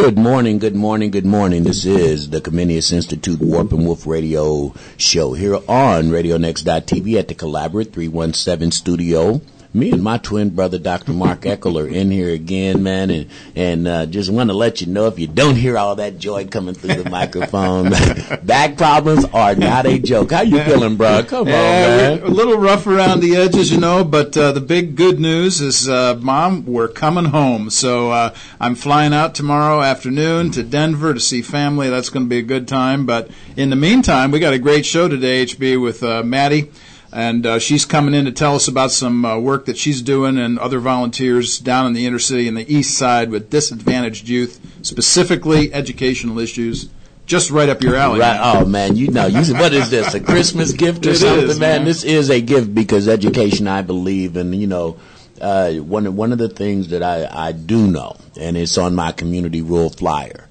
Good morning, good morning, good morning. This is the Comenius Institute Warp and Woof Radio Show here on RadioNext.tv at the Collaborate 317 studio me and my twin brother, Dr. Mark Eckel, are in here again, man, and and uh, just want to let you know if you don't hear all that joy coming through the microphone, back problems are not a joke. How you feeling, bro? Come on, man. A little rough around the edges, you know, but uh, the big good news is, uh, Mom, we're coming home. So uh, I'm flying out tomorrow afternoon to Denver to see family. That's going to be a good time. But in the meantime, we got a great show today, HB, with uh, Maddie and uh, she's coming in to tell us about some uh, work that she's doing and other volunteers down in the inner city and the east side with disadvantaged youth, specifically educational issues. Just right up your alley. Right. Oh man, you know, you, what is this? A Christmas gift or it something, is, man? man? This is a gift because education, I believe, and you know, uh, one one of the things that I I do know, and it's on my community rule flyer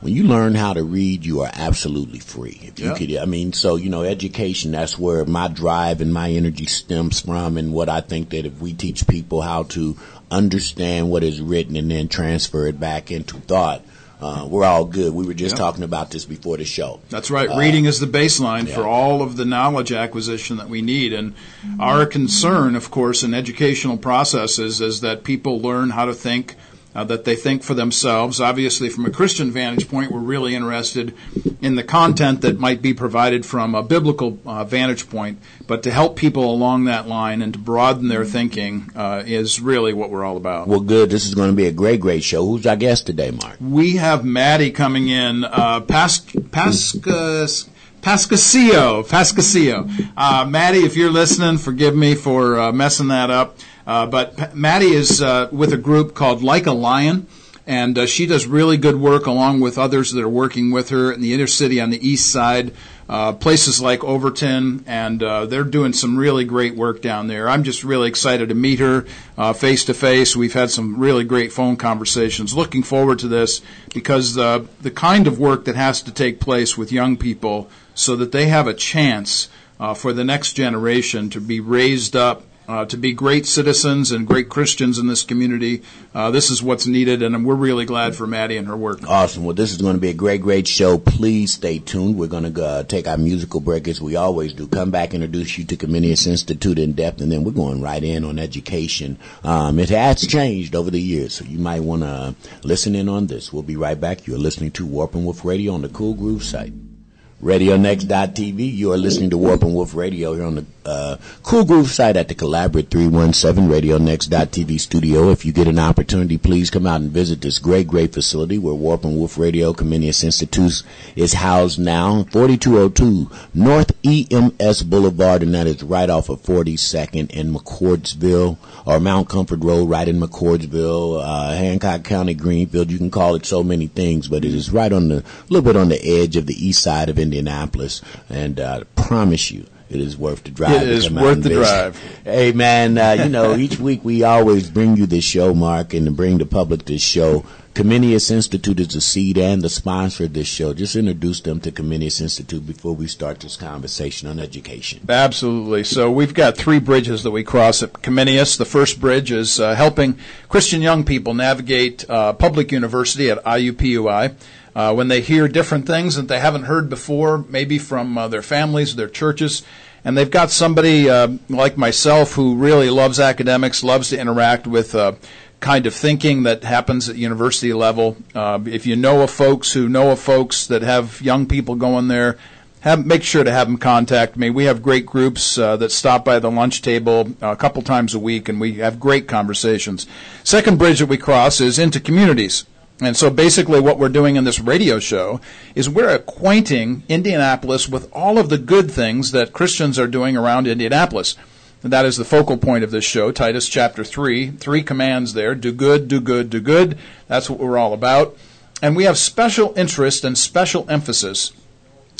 when you learn how to read, you are absolutely free. If you Yeah. could, I mean, so, you know, education, that's where my drive and my energy stems from and what I think that if we teach people how to understand what is written and then transfer it back into thought, uh, we're all good. We were just Yeah. talking about this before the show. That's right. Reading is the baseline yeah. for all of the knowledge acquisition that we need. And our concern, of course, in educational processes is that people learn how to think, uh, that they think for themselves. Obviously, from a Christian vantage point, we're really interested in the content that might be provided from a biblical uh, vantage point. But to help people along that line and to broaden their thinking uh, is really what we're all about. Well, good. This is going to be a great, great show. Who's our guest today, Mark? We have Maddie coming in. Uh, Pas- Pascas. Pascasio, Pascasio. Uh, Maddie, if you're listening, forgive me for uh, messing that up. Uh, but Maddie is uh, with a group called Like a Lion, and uh, she does really good work along with others that are working with her in the inner city on the east side, uh, places like Overton, and uh, they're doing some really great work down there. I'm just really excited to meet her face to face. We've had some really great phone conversations. Looking forward to this because uh, the kind of work that has to take place with young people so that they have a chance for the next generation to be raised up uh, to be great citizens and great Christians in this community. Uh, this is what's needed, and we're really glad for Maddie and her work. Awesome. Well, this is going to be a great, great show. Please stay tuned. We're going to uh, take our musical break as we always do. Come back, introduce you to Comenius Institute in depth, and then we're going right in on education. Um, it has changed over the years, so you might want to listen in on this. We'll be right back. You're listening to Warp and Woof Radio on the Cool Groove site. RadioNext.tv. You are listening to Warp and Woof Radio here on the uh, Cool Groove site at the Collaborate 317 RadioNext.tv studio. If you get an opportunity, please come out and visit this great, great facility where Warp and Woof Radio Comenius Institute is housed now. 4202 North EMS Boulevard, and that is right off of 42nd in McCordsville or Mount Comfort Road, right in McCordsville, uh, Hancock County, Greenfield. You can call it so many things, but it is right on the, a little bit on the edge of the east side of Indianapolis, and uh, I promise you, it is worth the drive. It is worth the drive. Hey man, uh, you know each week we always bring you this show, Mark, and to bring the public this show. Comenius Institute is the seed and the sponsor of this show. Just introduce them to Comenius Institute before we start this conversation on education. Absolutely. So we've got three bridges that we cross at Comenius. The first bridge is uh, helping Christian young people navigate uh, public university at IUPUI. Uh, when they hear different things that they haven't heard before, maybe from uh, their families, their churches, and they've got somebody uh, like myself who really loves academics, loves to interact with uh, kind of thinking that happens at university level. Uh, if you know of folks who know of folks that have young people going there, have, make sure to have them contact me. We have great groups uh, that stop by the lunch table a couple times a week, and we have great conversations. Second bridge that we cross is into communities. And so basically what we're doing in this radio show is we're acquainting Indianapolis with all of the good things that Christians are doing around Indianapolis. And that is the focal point of this show, Titus chapter 3. Three commands there do good, do good, do good. That's what we're all about. And we have special interest and special emphasis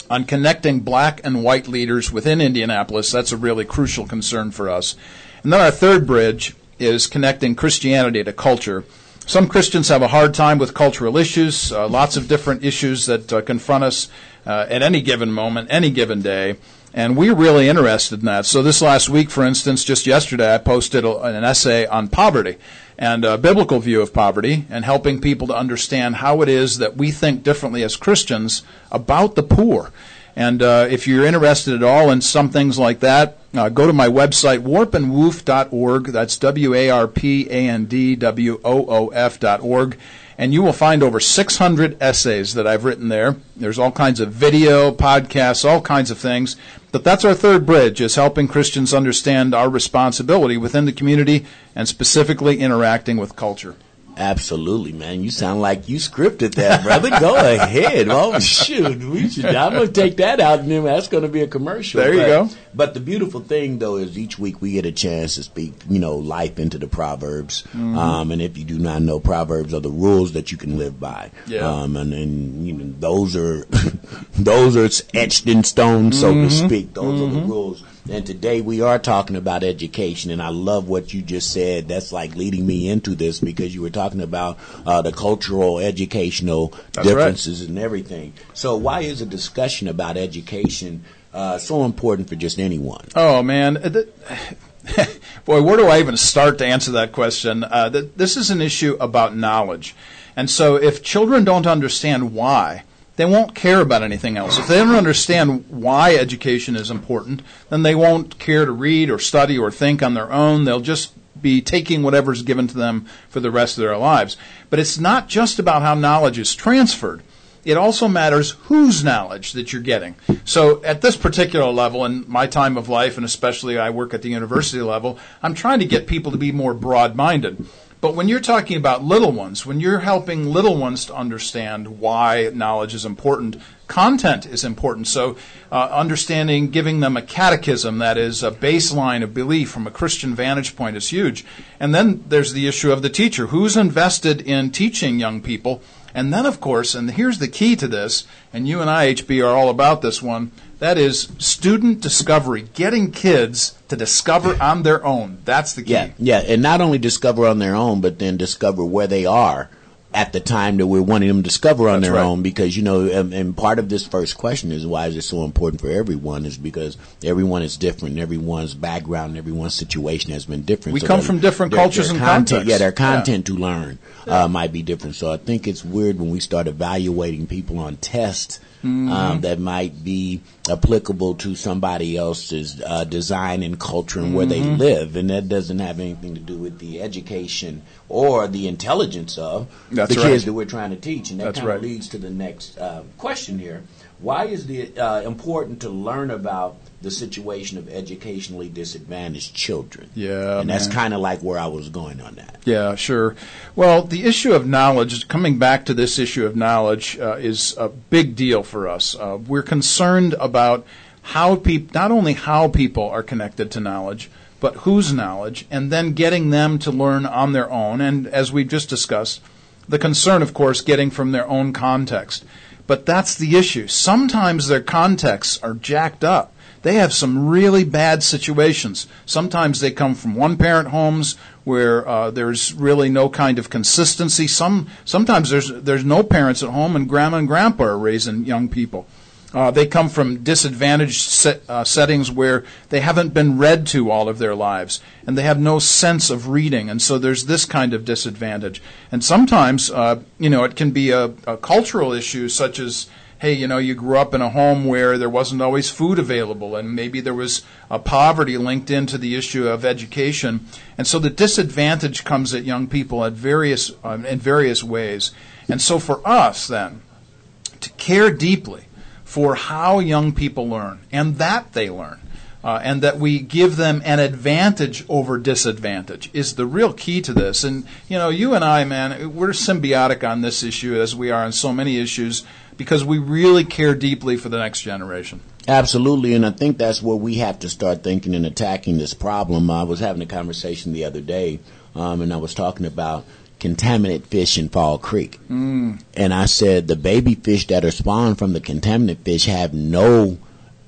on connecting black and white leaders within Indianapolis. That's a really crucial concern for us. And then our third bridge is connecting Christianity to culture. Some Christians have a hard time with cultural issues, uh, lots of different issues that uh, confront us uh, at any given moment, any given day. And we're really interested in that. So this last week, for instance, just yesterday, I posted a, an essay on poverty. and a biblical view of poverty and helping people to understand how it is that we think differently as Christians about the poor. And uh, if you're interested at all in some things like that, uh, go to my website, warpandwoof.org. That's W A R P A N D W O O F.org. And you will find over 600 essays that I've written there. There's all kinds of video, podcasts, all kinds of things. But that's our third bridge, is helping Christians understand our responsibility within the community and specifically interacting with culture. Absolutely, man. You sound like you scripted that, brother. Go ahead. Oh shoot, we should. I'm gonna take that out, and then that's gonna be a commercial. There you but, go. But the beautiful thing, though, is each week we get a chance to speak, you know, life into the proverbs. Mm-hmm. Um, and if you do not know, proverbs are the rules that you can live by. Yeah. Um, and, and you know, those are those are etched in stone, so Mm-hmm. to speak. Those are the rules. And today we are talking about education, and I love what you just said. That's like leading me into this because you were talking about uh, the cultural, educational That's right. differences and everything. So, why is a discussion about education uh, so important for just anyone? Oh man, Uh, boy, where do I even start to answer that question? Uh, th- this is an issue about knowledge, and so if children don't understand why, they won't care about anything else. If they don't understand why education is important, then they won't care to read or study or think on their own. They'll just be taking whatever's given to them for the rest of their lives. But it's not just about how knowledge is transferred it also matters whose knowledge that you're getting. So at this particular level, in my time of life, and especially I work at the university level, I'm trying to get people to be more broad minded. But when you're talking about little ones, when you're helping little ones to understand why knowledge is important, content is important. So, uh, understanding, giving them a catechism that is a baseline of belief from a Christian vantage point is huge. And then there's the issue of the teacher. Who's invested in teaching young people? And then, of course, and here's the key to this, and you and I, HB, are all about this one. That is student discovery, getting kids to discover on their own. That's the key. Yeah, yeah, and not only discover on their own, but then discover where they are at the time that we're wanting them to discover on That's their right. own. Because you know, and, and part of this first question is why is it so important for everyone? Is because everyone is different, everyone's background, and everyone's situation has been different. We So come from different their- cultures their and content, contexts. Yeah, their Yeah. content to learn uh, might be different. So I think it's weird when we start evaluating people on tests. Mm-hmm. Um, that might be applicable to somebody else's uh, design and culture and where they Mm-hmm. live, and that doesn't have anything to do with the education or the intelligence of That's the right. kids that we're trying to teach. And that kind of right. leads to the next uh, question here: Why is it uh, important to learn about the situation of educationally disadvantaged children? Yeah, and that's kind of like where I was going on that. Yeah, sure. Well, the issue of knowledge, coming back to this issue of knowledge, uh, is a big deal for us. Uh, we're concerned about how people, not only how people are connected to knowledge, but whose knowledge, and then getting them to learn on their own. And as we just discussed, the concern, of course, getting from their own context. But that's the issue. Sometimes their contexts are jacked up. They have some really bad situations. Sometimes they come from one parent homes where uh, there's really no kind of consistency. Some sometimes there's there's no parents at home and grandma and grandpa are raising young people. Uh, they come from disadvantaged set, uh, settings where they haven't been read to all of their lives, and they have no sense of reading, and so there's this kind of disadvantage. And sometimes, uh, you know, it can be a, a cultural issue, such as, hey, you know, you grew up in a home where there wasn't always food available, and maybe there was a poverty linked into the issue of education, and so the disadvantage comes at young people at various um, in various ways. And so for us, then, to care deeply for how young people learn and that they learn. Uh, and that we give them an advantage over disadvantage is the real key to this. And, you know, you and I, man, we're symbiotic on this issue as we are on so many issues because we really care deeply for the next generation. Absolutely, and I think that's where we have to start thinking and attacking this problem. I was having a conversation the other day, um, and I was talking about contaminant fish in Fall Creek. Mm. And I said the baby fish that are spawned from the contaminant fish have no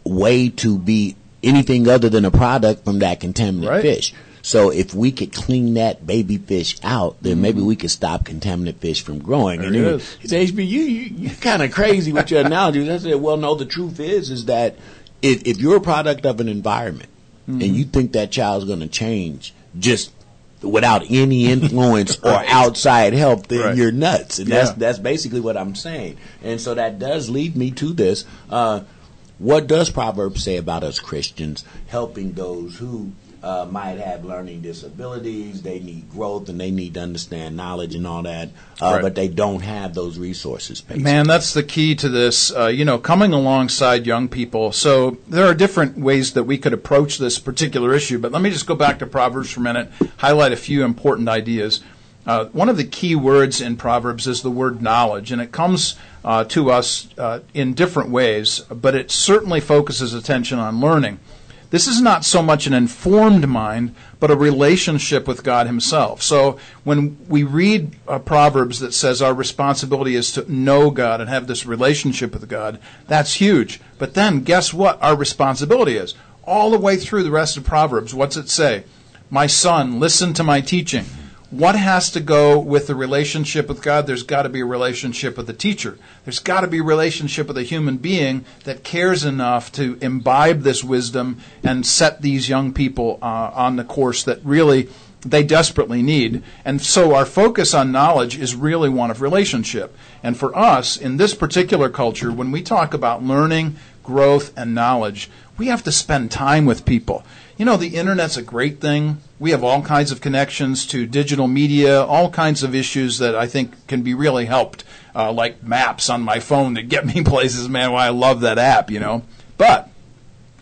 way to be anything other than a product from that contaminant Right. fish. So if we could clean that baby fish out, then maybe we could stop contaminant fish from growing. Mm-hmm. There and it then he HB, you, you, you're kind of crazy with your analogies. I said, well, no, the truth is, is that if, if you're a product of an environment Mm-hmm. and you think that child's going to change just without any influence or Right. outside help, then Right. you're nuts. And that's that's basically what I'm saying. And so that does lead me to this. Uh, what does Proverbs say about us Christians helping those who uh, might have learning disabilities? They need growth and they need to understand knowledge and all that, uh, Right. but they don't have those resources. Basically. Man, that's the key to this. Uh, you know, coming alongside young people. So there are different ways that we could approach this particular issue. But let me just go back to Proverbs for a minute, highlight a few important ideas. Uh, one of the key words in Proverbs is the word knowledge, and it comes uh, to us uh, in different ways, but it certainly focuses attention on learning. This is not so much an informed mind, but a relationship with God Himself. So when we read uh, Proverbs that says our responsibility is to know God and have this relationship with God, that's huge. But then guess what our responsibility is? All the way through the rest of Proverbs, what's it say? My son, listen to my teaching. What has to go with the relationship with God? There's got to be a relationship with the teacher. There's got to be a relationship with a human being that cares enough to imbibe this wisdom and set these young people uh, on the course that really they desperately need. And so our focus on knowledge is really one of relationship. And for us, in this particular culture, when we talk about learning, growth, and knowledge, we have to spend time with people. You know, the internet's a great thing. We have all kinds of connections to digital media, all kinds of issues that I think can be really helped, uh, like maps on my phone that get me places. Man, why I love that app, you know. But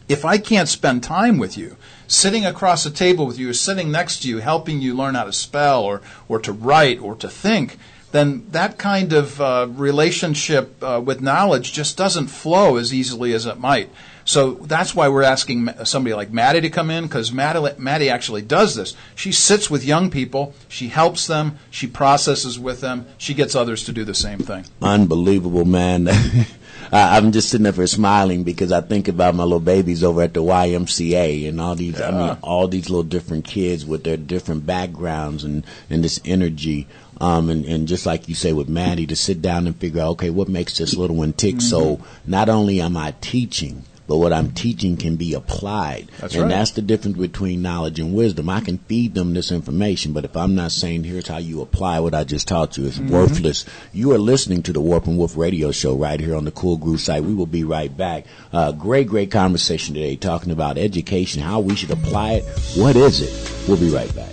if I can't spend time with you, sitting across a table with you, or sitting next to you, helping you learn how to spell or, or to write or to think, then that kind of uh, relationship uh, with knowledge just doesn't flow as easily as it might. So that's why we're asking somebody like Maddie to come in because Maddie, Maddie actually does this. She sits with young people, she helps them, she processes with them, she gets others to do the same thing. Unbelievable, man. I- I'm just sitting there for smiling because I think about my little babies over at the YMCA and all these, I mean, all these little different kids with their different backgrounds and, and this energy. Um, and, and just like you say with Maddie, to sit down and figure out, okay, what makes this little one tick? So not only am I teaching, but what I'm teaching can be applied. That's and right. that's the difference between knowledge and wisdom. I can feed them this information, but if I'm not saying here's how you apply what I just taught you, it's Mm-hmm. worthless. You are listening to the Warp and Woof radio show right here on the Cool Groove site. We will be right back. Uh, great, great conversation today talking about education, how we should apply it. What is it? We'll be right back.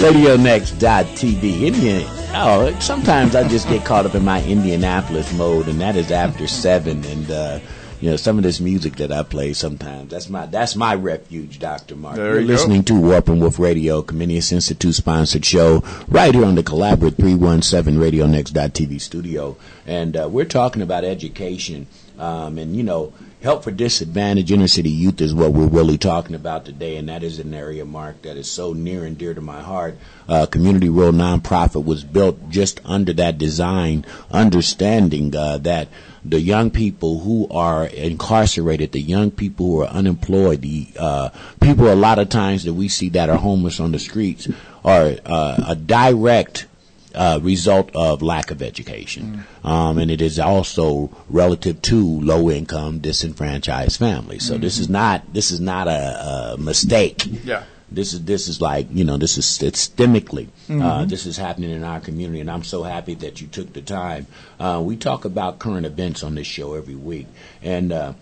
RadioNext.tv. Indian. Oh, sometimes I just get caught up in my Indianapolis mode, and that is after seven. And uh, you know, some of this music that I play sometimes that's my that's my refuge, Doctor Mark. There You're you go. listening to Warp and Woof Radio, Comenius Institute sponsored show, right here on the Collaborate 317 RadioNext.tv studio, and uh, we're talking about education, um, and you know. Help for disadvantaged inner city youth is what we're really talking about today, and that is an area, Mark, that is so near and dear to my heart. Uh, Community World Nonprofit was built just under that design, understanding uh, that the young people who are incarcerated, the young people who are unemployed, the uh, people a lot of times that we see that are homeless on the streets are uh, a direct uh, result of lack of education. Um, and it is also relative to low income, disenfranchised families. So this is not this is not a, a mistake. Yeah. This is this is like you know this is systemically uh, this is happening in our community, and I'm so happy that you took the time. Uh, we talk about current events on this show every week, and uh,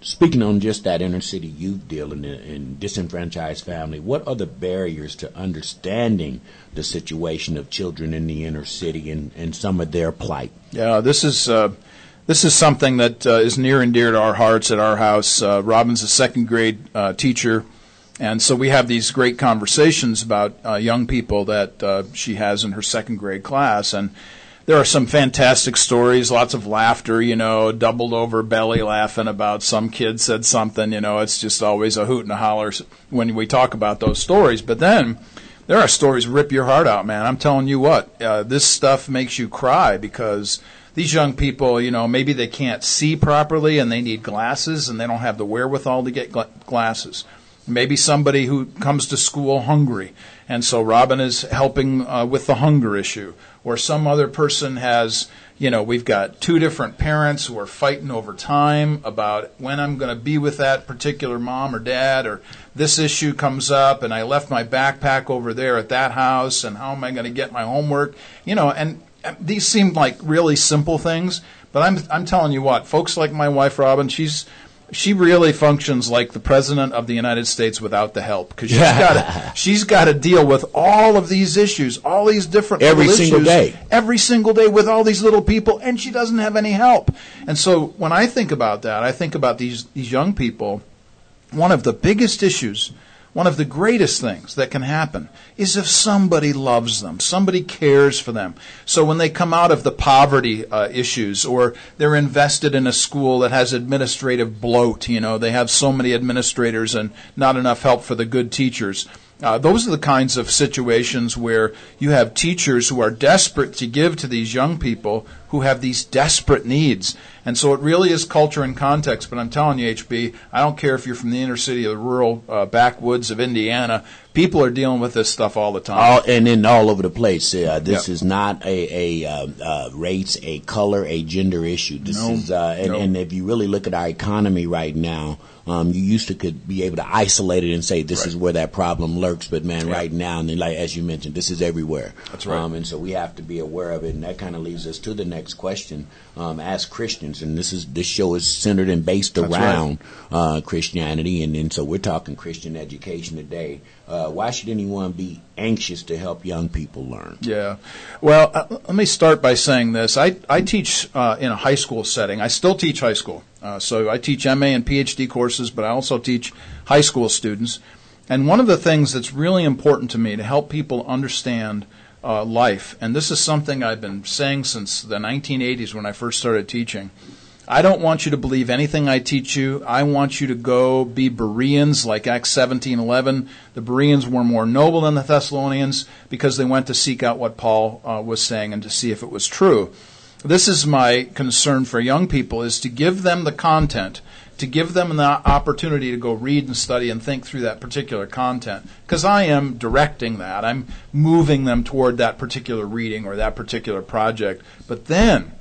speaking on just that inner city youth deal and, and disenfranchised family, what are the barriers to understanding the situation of children in the inner city and, and some of their plight? Yeah, this is uh, this is something that uh, is near and dear to our hearts at our house. Uh, Robin's a second grade uh, teacher, and so we have these great conversations about uh, young people that uh, she has in her second grade class, and there are some fantastic stories, lots of laughter, you know, doubled over belly laughing about some kid said something, you know, it's just always a hoot and a holler when we talk about those stories. But then there are stories rip your heart out, man. I'm telling you what, uh, this stuff makes you cry because these young people, you know, maybe they can't see properly and they need glasses and they don't have the wherewithal to get gla- glasses. Maybe somebody who comes to school hungry, and so Robin is helping uh, with the hunger issue. Or some other person has, you know, we've got two different parents who are fighting over time about when I'm going to be with that particular mom or dad, or this issue comes up and I left my backpack over there at that house, and how am I going to get my homework? You know, and these seem like really simple things, but I'm I'm telling you what, folks like my wife Robin, she's she really functions like the president of the United States without the help because she's got she's got to deal with all of these issues, all these different every single issues, day, every single day with all these little people, and she doesn't have any help. And so when I think about that, I think about these these young people. One of the biggest issues one of the greatest things that can happen is if somebody loves them, somebody cares for them. So when they come out of the poverty uh, issues or they're invested in a school that has administrative bloat, you know, they have so many administrators and not enough help for the good teachers. Uh, those are the kinds of situations where you have teachers who are desperate to give to these young people who have these desperate needs. And so it really is culture and context. But I'm telling you, HB, I don't care if you're from the inner city or the rural uh, backwoods of Indiana, people are dealing with this stuff all the time. All, and then all over the place. Uh, this yep. is not a, a uh, uh, race, a color, a gender issue. This no, is, uh, and, no. and if you really look at our economy right now, um, you used to could be able to isolate it and say this right. is where that problem lurks, but man, right now, and like as you mentioned, this is everywhere. That's right. Um, and so we have to be aware of it, and that kind of leads us to the next question. Um, as Christians, and this is this show is centered and based That's around right. uh, Christianity, and, and so we're talking Christian education today. Uh, why should anyone be anxious to help young people learn? Yeah. Well, uh, let me start by saying this. I, I teach uh, in a high school setting. I still teach high school. Uh, so I teach MA and PhD courses, but I also teach high school students. And one of the things that's really important to me to help people understand uh, life, and this is something I've been saying since the 1980s when I first started teaching. I don't want you to believe anything I teach you. I want you to go be Bereans like Acts 17:11. The Bereans were more noble than the Thessalonians because they went to seek out what Paul uh, was saying and to see if it was true this is my concern for young people is to give them the content to give them the opportunity to go read and study and think through that particular content because i am directing that i'm moving them toward that particular reading or that particular project but then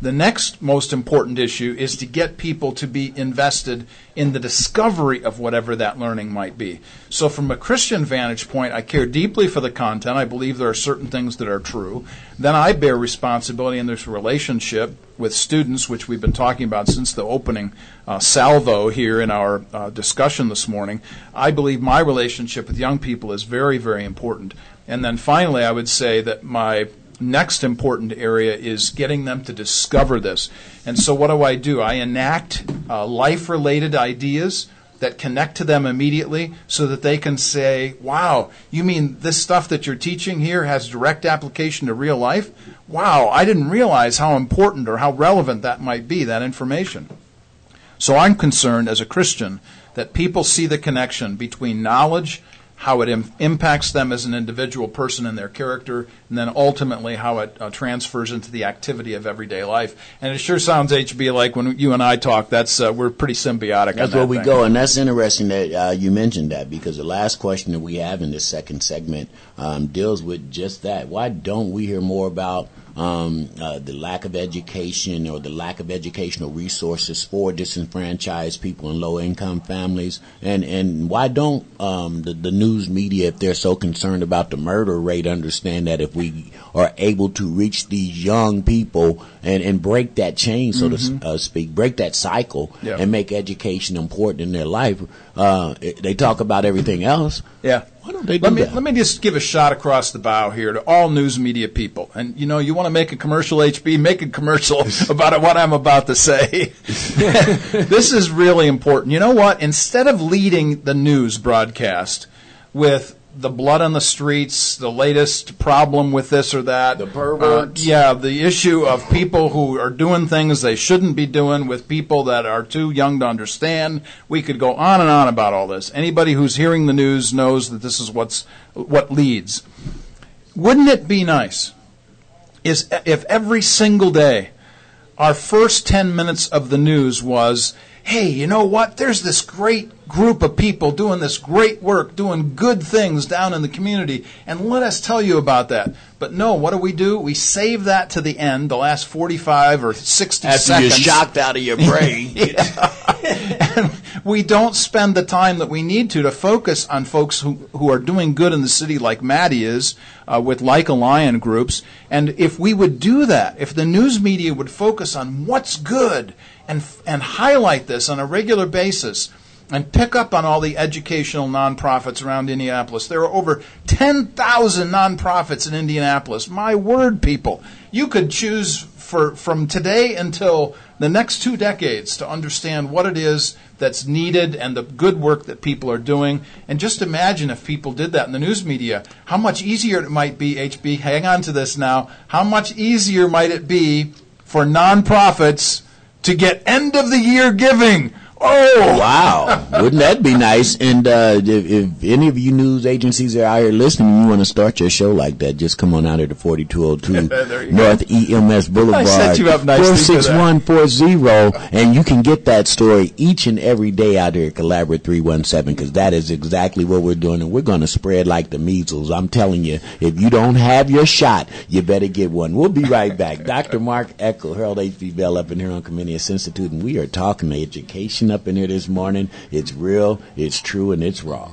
the next most important issue is to get people to be invested in the discovery of whatever that learning might be. So, from a Christian vantage point, I care deeply for the content. I believe there are certain things that are true. Then I bear responsibility in this relationship with students, which we've been talking about since the opening uh, salvo here in our uh, discussion this morning. I believe my relationship with young people is very, very important. And then finally, I would say that my next important area is getting them to discover this. And so, what do I do? I enact uh, life related ideas that connect to them immediately so that they can say, Wow, you mean this stuff that you're teaching here has direct application to real life? Wow, I didn't realize how important or how relevant that might be, that information. So, I'm concerned as a Christian that people see the connection between knowledge how it Im- impacts them as an individual person and their character, and then ultimately how it uh, transfers into the activity of everyday life. And it sure sounds HB like when you and I talk, that's uh, we're pretty symbiotic. That's that where we thing. go, and that's interesting that uh, you mentioned that because the last question that we have in this second segment um, deals with just that. Why don't we hear more about um, uh, the lack of education or the lack of educational resources for disenfranchised people and low income families? And and why don't um, the, the news media, if they're so concerned about the murder rate, understand that if we are able to reach these young people and, and break that chain, so mm-hmm. to uh, speak, break that cycle, yeah. and make education important in their life, uh, they talk about everything else. Yeah. Why don't they do let me, that? Let me just give a shot across the bow here to all news media people. And, you know, you want to make a commercial, HB, make a commercial about what I'm about to say. this is really important. You know what? Instead of leading the news broadcast with the blood on the streets, the latest problem with this or that. The perverts. Uh, yeah, the issue of people who are doing things they shouldn't be doing with people that are too young to understand. We could go on and on about all this. Anybody who's hearing the news knows that this is what's what leads. Wouldn't it be nice is if every single day our first 10 minutes of the news was hey, you know what? There's this great group of people doing this great work, doing good things down in the community, and let us tell you about that. But no, what do we do? We save that to the end, the last 45 or 60 After seconds. you're shocked out of your brain. and we don't spend the time that we need to to focus on folks who, who are doing good in the city like Maddie is uh, with Like a Lion groups. And if we would do that, if the news media would focus on what's good and, and highlight this on a regular basis, and pick up on all the educational nonprofits around Indianapolis. There are over 10,000 nonprofits in Indianapolis. My word, people. You could choose for, from today until the next two decades to understand what it is that's needed and the good work that people are doing. And just imagine if people did that in the news media, how much easier it might be, HB, hang on to this now, how much easier might it be for nonprofits to get end of the year giving? Oh, wow. Wouldn't that be nice? And uh, if, if, any of you news agencies are out here listening you want to start your show like that, just come on out here to 4202 North EMS Boulevard. Set you up nicely 46140, and you can get that story each and every day out here at Collaborate 317 because that is exactly what we're doing. And we're going to spread like the measles. I'm telling you, if you don't have your shot, you better get one. We'll be right back. Dr. Mark Eckel, Harold H.B. Bell up in here on Comenius Institute, and we are talking education up in here this morning. It's real, it's true, and it's raw.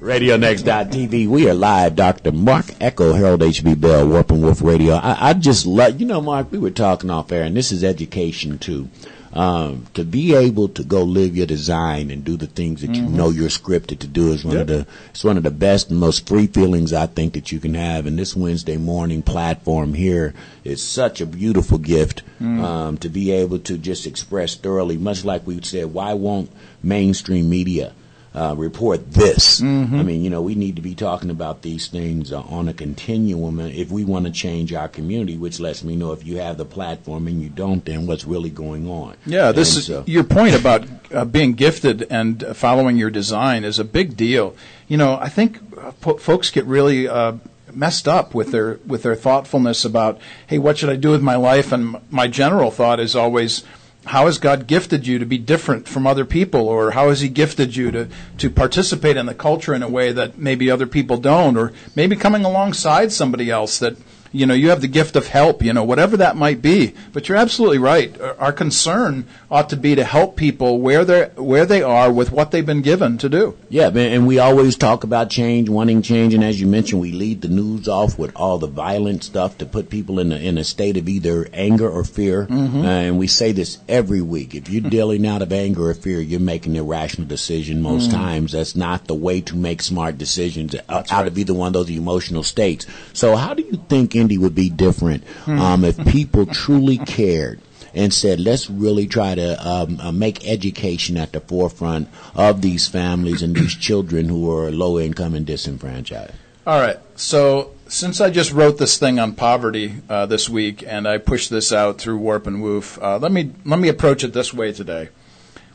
RadioNext.tv. We are live. Dr. Mark Eckel, Harold H.B. Bell, Warp and Woof Radio. I, I just love, you know, Mark, we were talking off air, and this is education too. Um, to be able to go live your design and do the things that you Mm-hmm. know you're scripted to do is one of the it's one of the best and most free feelings I think that you can have. And this Wednesday morning platform here is such a beautiful gift Mm. um, to be able to just express thoroughly, much like we said. Why won't mainstream media? Uh, report this. Mm-hmm. I mean, you know, we need to be talking about these things uh, on a continuum if we want to change our community, which lets me know if you have the platform and you don't, then what's really going on. Yeah, this And is so- your point about uh, being gifted and following your design is a big deal. You know, I think uh, po- folks get really uh, messed up with their with their thoughtfulness about, hey, what should I do with my life? And my general thought is always. How has God gifted you to be different from other people, or how has He gifted you to, to participate in the culture in a way that maybe other people don't, or maybe coming alongside somebody else that you know, you have the gift of help, you know, whatever that might be. But you're absolutely right. Our concern ought to be to help people where they where they are with what they've been given to do. Yeah, and we always talk about change, wanting change, and as you mentioned, we lead the news off with all the violent stuff to put people in a, in a state of either anger or fear. Mm-hmm. Uh, and we say this every week: if you're dealing out of anger or fear, you're making irrational decision. Most Mm. times, that's not the way to make smart decisions uh, out of either one of those emotional states. So, how do you think Indy would be different Hmm. um, if people truly cared? and said, let's really try to um, uh, make education at the forefront of these families and these children who are low income and disenfranchised. All right. So since I just wrote this thing on poverty uh, this week, and I pushed this out through Warp and Woof, uh, let me let me approach it this way today.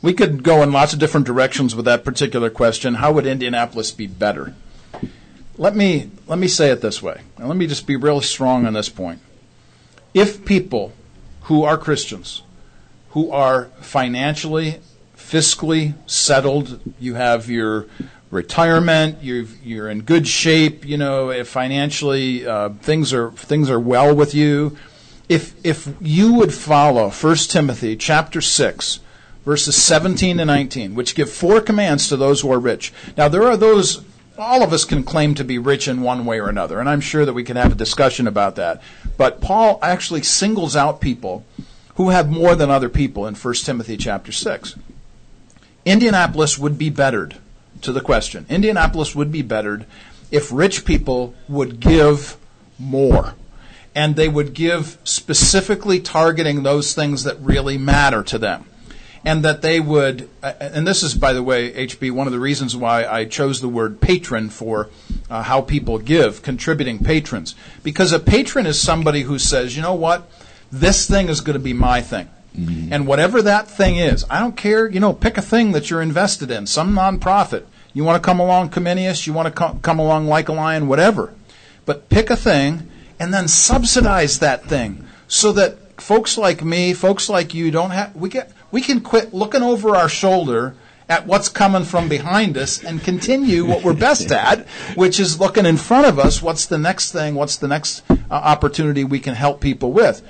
We could go in lots of different directions with that particular question. How would Indianapolis be better? Let me let me say it this way, and let me just be really strong on this point. If people who are Christians, who are financially, fiscally settled, you have your retirement, you've, you're in good shape, you know, if financially uh, things are things are well with you. If if you would follow 1 Timothy chapter 6 verses 17 to 19, which give four commands to those who are rich. Now there are those all of us can claim to be rich in one way or another, and I'm sure that we can have a discussion about that. But Paul actually singles out people who have more than other people in 1 Timothy chapter 6. Indianapolis would be bettered to the question. Indianapolis would be bettered if rich people would give more. And they would give specifically targeting those things that really matter to them. And that they would, uh, and this is, by the way, HB, one of the reasons why I chose the word patron for uh, how people give, contributing patrons. Because a patron is somebody who says, you know what, this thing is going to be my thing. And whatever that thing is, I don't care, you know, pick a thing that you're invested in, some nonprofit. You want to come along Comenius, you want to come, come along Like a Lion, whatever. But pick a thing and then subsidize that thing so that folks like me, folks like you don't have we get we can quit looking over our shoulder at what's coming from behind us and continue what we're best at, which is looking in front of us. What's the next thing? What's the next uh, opportunity we can help people with?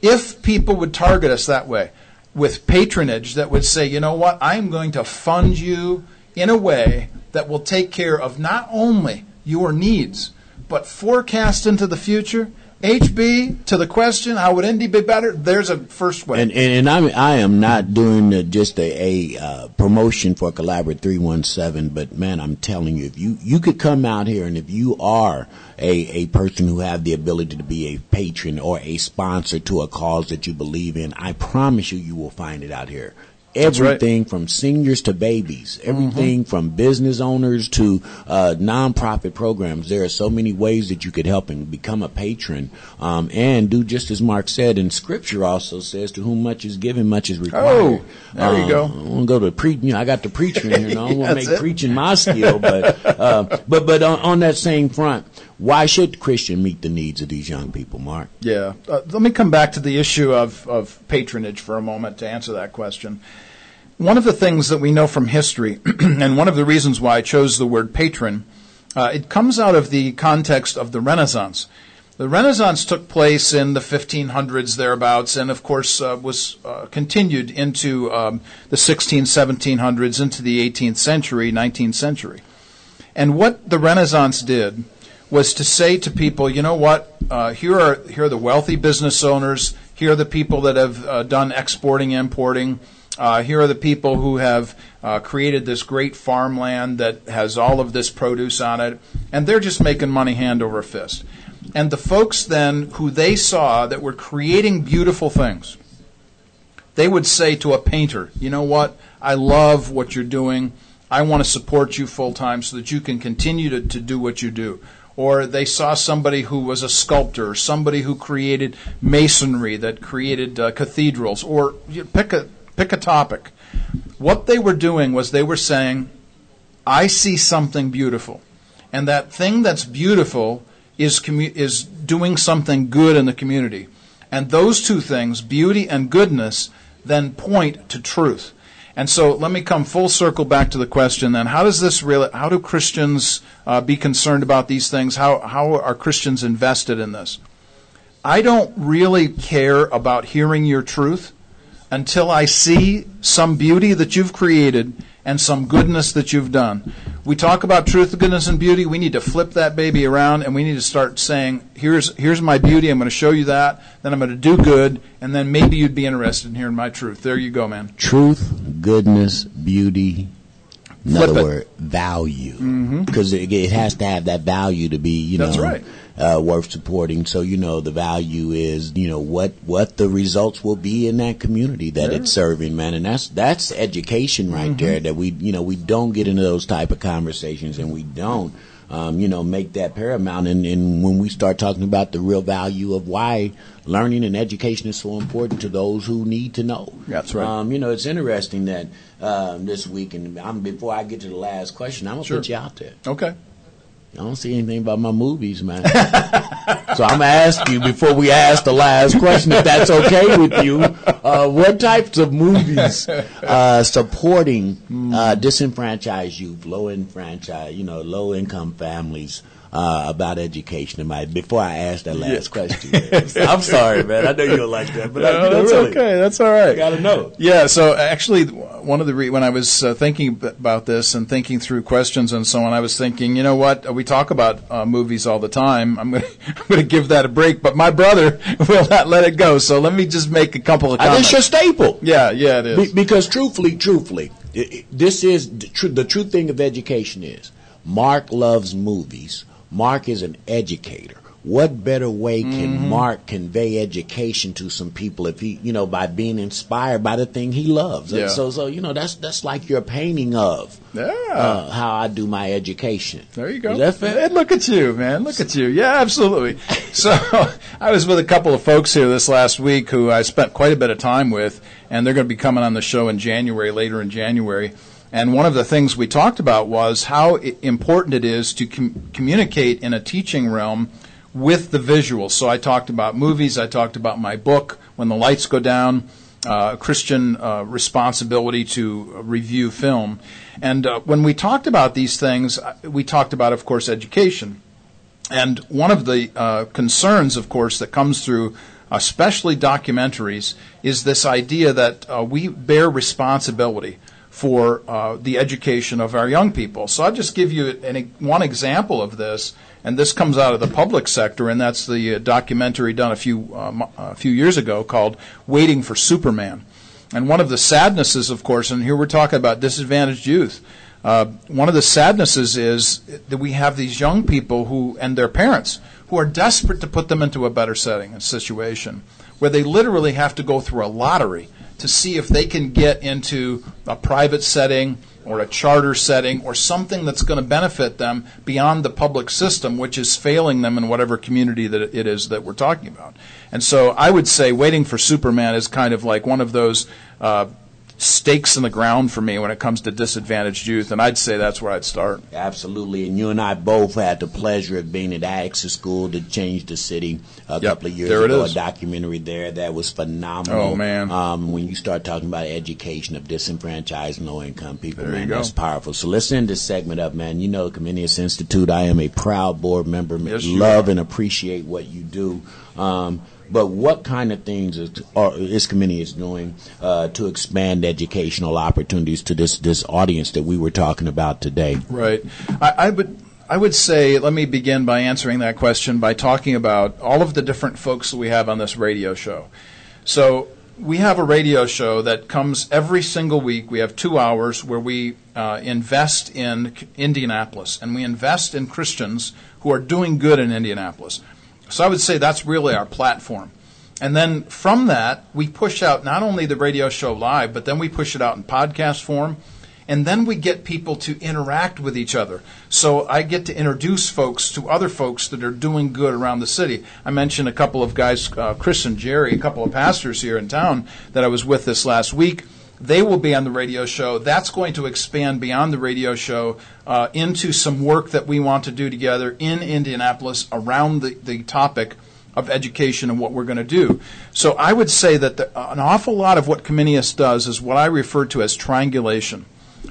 If people would target us that way, with patronage that would say, you know what, I'm going to fund you in a way that will take care of not only your needs, but forecast into the future HB to the question, how would Indy be better? There's a first way. And and, and I'm, I am not doing just a, a uh, promotion for Collaborate 317, but man, I'm telling you, if you you could come out here and if you are a a person who have the ability to be a patron or a sponsor to a cause that you believe in, I promise you, you will find it out here everything right. from seniors to babies, everything mm-hmm. from business owners to uh, nonprofit programs. There are so many ways that you could help and become a patron um, and do just as Mark said. And Scripture also says, "To whom much is given, much is required." Oh, there um, you go. I want to go to preach. You know, I got the preacher in here. You know, I want to make it. preaching my skill, but uh, but but on, on that same front. Why should Christian meet the needs of these young people, Mark? Yeah. Uh, let me come back to the issue of, of patronage for a moment to answer that question. One of the things that we know from history, and one of the reasons why I chose the word patron, uh, it comes out of the context of the Renaissance. The Renaissance took place in the 1500s thereabouts, and of course uh, was uh, continued into um, the 16, 1700s, into the 18th century, 19th century. And what the Renaissance did was to say to people, you know what? Uh, here are here are the wealthy business owners. Here are the people that have uh, done exporting, importing. Uh, here are the people who have uh, created this great farmland that has all of this produce on it, and they're just making money hand over fist. And the folks then who they saw that were creating beautiful things, they would say to a painter, you know what? I love what you're doing. I want to support you full time so that you can continue to, to do what you do or they saw somebody who was a sculptor, somebody who created masonry that created uh, cathedrals, or pick a pick a topic. What they were doing was they were saying, "I see something beautiful," and that thing that's beautiful is commu- is doing something good in the community, and those two things, beauty and goodness, then point to truth. And so let me come full circle back to the question then. How does this really, how do Christians uh, be concerned about these things? How, how are Christians invested in this? I don't really care about hearing your truth until I see some beauty that you've created and some goodness that you've done. We talk about truth, goodness, and beauty. We need to flip that baby around and we need to start saying, here's, here's my beauty. I'm going to show you that. Then I'm going to do good. And then maybe you'd be interested in hearing my truth. There you go, man. Truth, goodness, beauty. In Flip other value. Because mm-hmm. it, it, has to have that value to be, you That's know. Right uh, worth supporting. So you know the value is you know what what the results will be in that community that yeah. it's serving, man, and that's that's education right mm-hmm. there. That we you know we don't get into those type of conversations, and we don't. Um, you know, make that paramount. And, and when we start talking about the real value of why learning and education is so important to those who need to know. That's right. Um, you know, it's interesting that um, this week, and I'm, before I get to the last question, I'm gonna sure. put you out there. Okay. I don't see anything about my movies, man. so I'm gonna ask you before we ask the last question, if that's okay with you. Uh, what types of movies uh, supporting uh, disenfranchised youth, low enfranchised, you know, low income families? Uh, about education Before I ask that last yeah. question, I'm sorry, man. I know you don't like that, but no, I, that's okay. That's all right. Got to know. Yeah. So actually, one of the re- when I was uh, thinking about this and thinking through questions and so on, I was thinking, you know what? We talk about uh, movies all the time. I'm going I'm to give that a break, but my brother will not let it go. So let me just make a couple of comments. That's your staple. Yeah. Yeah. It is. Be- because truthfully, truthfully, it, it, this is the, tr- the true thing of education is Mark loves movies Mark is an educator. What better way can mm-hmm. Mark convey education to some people if he, you know, by being inspired by the thing he loves? Yeah. So, so you know, that's that's like your painting of yeah. uh, how I do my education. There you go. Is that fair? And look at you, man. Look at you. Yeah, absolutely. so, I was with a couple of folks here this last week who I spent quite a bit of time with, and they're going to be coming on the show in January, later in January. And one of the things we talked about was how important it is to com- communicate in a teaching realm with the visuals. So I talked about movies, I talked about my book, when the lights go down, uh, Christian uh, responsibility to review film. And uh, when we talked about these things, uh, we talked about, of course, education. And one of the uh, concerns, of course, that comes through especially documentaries, is this idea that uh, we bear responsibility for uh, the education of our young people. So I'll just give you an, one example of this, and this comes out of the public sector, and that's the uh, documentary done a few um, a few years ago called "Waiting for Superman." And one of the sadnesses, of course, and here we're talking about disadvantaged youth. Uh, one of the sadnesses is that we have these young people who and their parents who are desperate to put them into a better setting and situation where they literally have to go through a lottery to see if they can get into a private setting or a charter setting or something that's going to benefit them beyond the public system, which is failing them in whatever community that it is that we're talking about. And so I would say waiting for Superman is kind of like one of those uh, stakes in the ground for me when it comes to disadvantaged youth, and I'd say that's where I'd start. Absolutely, and you and I both had the pleasure of being at Access School to change the city a yep, couple of years ago. A documentary there that was phenomenal. Oh man! Um, when you start talking about education of disenfranchised, low-income people, there man, that's powerful. So let's end this segment up, man. You know, Comenius Institute. I am a proud board member. Yes, Love and appreciate what you do. Um, but what kind of things is, are, is Comenius doing uh, to expand educational opportunities to this this audience that we were talking about today? Right. I, I would. I would say, let me begin by answering that question by talking about all of the different folks that we have on this radio show. So, we have a radio show that comes every single week. We have two hours where we uh, invest in Indianapolis and we invest in Christians who are doing good in Indianapolis. So I would say that's really our platform. And then from that, we push out not only the radio show live, but then we push it out in podcast form. And then we get people to interact with each other. So I get to introduce folks to other folks that are doing good around the city. I mentioned a couple of guys, uh, Chris and Jerry, a couple of pastors here in town that I was with this last week they will be on the radio show. That's going to expand beyond the radio show uh, into some work that we want to do together in Indianapolis around the, the topic of education and what we're going to do. So I would say that the, an awful lot of what Comenius does is what I refer to as triangulation.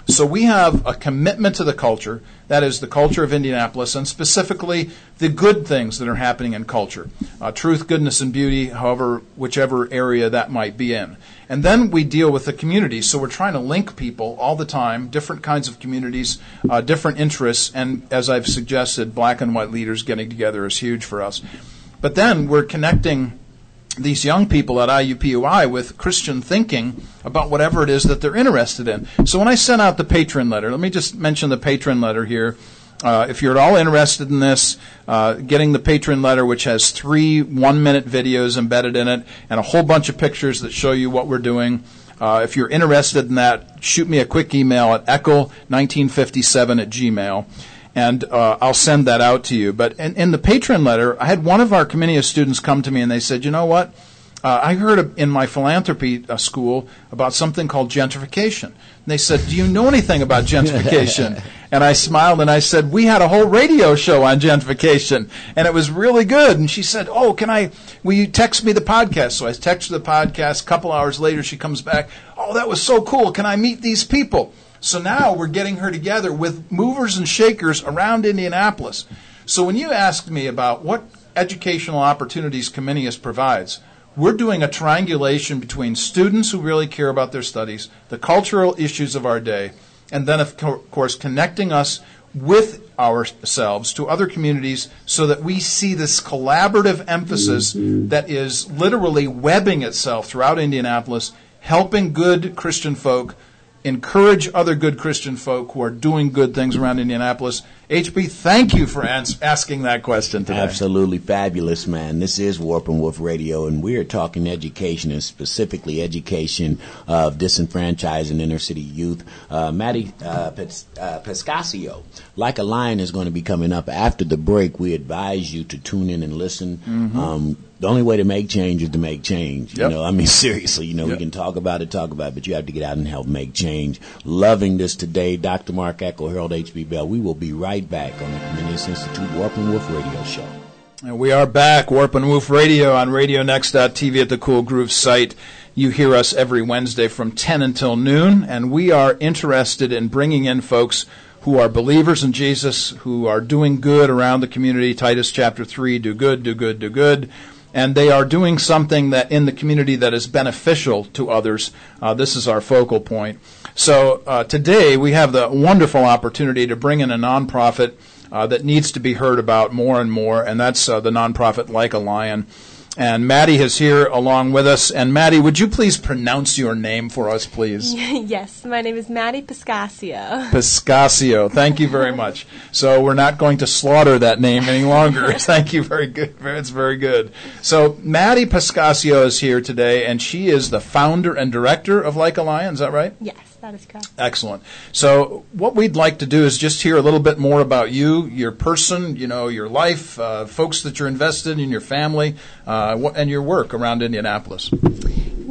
So we have a commitment to the culture, that is the culture of Indianapolis, and specifically the good things that are happening in culture uh, truth, goodness, and beauty, however, whichever area that might be in. And then we deal with the community. So we're trying to link people all the time, different kinds of communities, uh, different interests, and as I've suggested, black and white leaders getting together is huge for us. But then we're connecting these young people at IUPUI with Christian thinking about whatever it is that they're interested in. So when I sent out the patron letter, let me just mention the patron letter here. Uh, if you're at all interested in this, uh, getting the patron letter, which has three one minute videos embedded in it and a whole bunch of pictures that show you what we're doing. Uh, if you're interested in that, shoot me a quick email at echo1957 at gmail and uh, I'll send that out to you. But in, in, the patron letter, I had one of our Comenius students come to me and they said, you know what? Uh, I heard in my philanthropy uh, school about something called gentrification. And they said, Do you know anything about gentrification? and I smiled and I said, We had a whole radio show on gentrification, and it was really good. And she said, Oh, can I, will you text me the podcast? So I texted the podcast. A couple hours later, she comes back, Oh, that was so cool. Can I meet these people? So now we're getting her together with movers and shakers around Indianapolis. So when you asked me about what educational opportunities Comenius provides, we're doing a triangulation between students who really care about their studies, the cultural issues of our day, and then, of course, connecting us with ourselves to other communities so that we see this collaborative emphasis mm-hmm. that is literally webbing itself throughout Indianapolis, helping good Christian folk encourage other good Christian folk who are doing good things around Indianapolis. HB, thank you for ans- asking that question today. Absolutely fabulous, man. This is Warp and Woof Radio, and we are talking education and specifically education of disenfranchised and inner city youth. Uh, Maddie uh, Pes- uh, Pescasio, Like a Lion, is going to be coming up after the break. We advise you to tune in and listen. Mm-hmm. Um, the only way to make change is to make change. Yep. You know, I mean, seriously, you know, yep. we can talk about it, talk about it, but you have to get out and help make change. Loving this today, Dr. Mark Eckel, Harold H.B. Bell. We will be right back on the Comenius Institute Warp and Woof Radio Show. And we are back, Warp and Woof Radio on RadioNext.tv at the Cool Groove site. You hear us every Wednesday from 10 until noon, and we are interested in bringing in folks who are believers in Jesus, who are doing good around the community. Titus chapter 3, do good, do good, do good. And they are doing something that in the community that is beneficial to others. Uh, this is our focal point. So uh, today we have the wonderful opportunity to bring in a nonprofit uh, that needs to be heard about more and more, and that's uh, the nonprofit Like a Lion. And Maddie is here along with us. And Maddie, would you please pronounce your name for us, please? yes, my name is Maddie Piscasio. Piscasio. Thank you very much. So we're not going to slaughter that name any longer. Thank you. Very good. It's very good. So Maddie Piscasio is here today, and she is the founder and director of Like a Lion. Is that right? Yes. That is correct. Excellent. So, what we'd like to do is just hear a little bit more about you, your person, you know, your life, uh, folks that you're invested in, your family, uh, and your work around Indianapolis.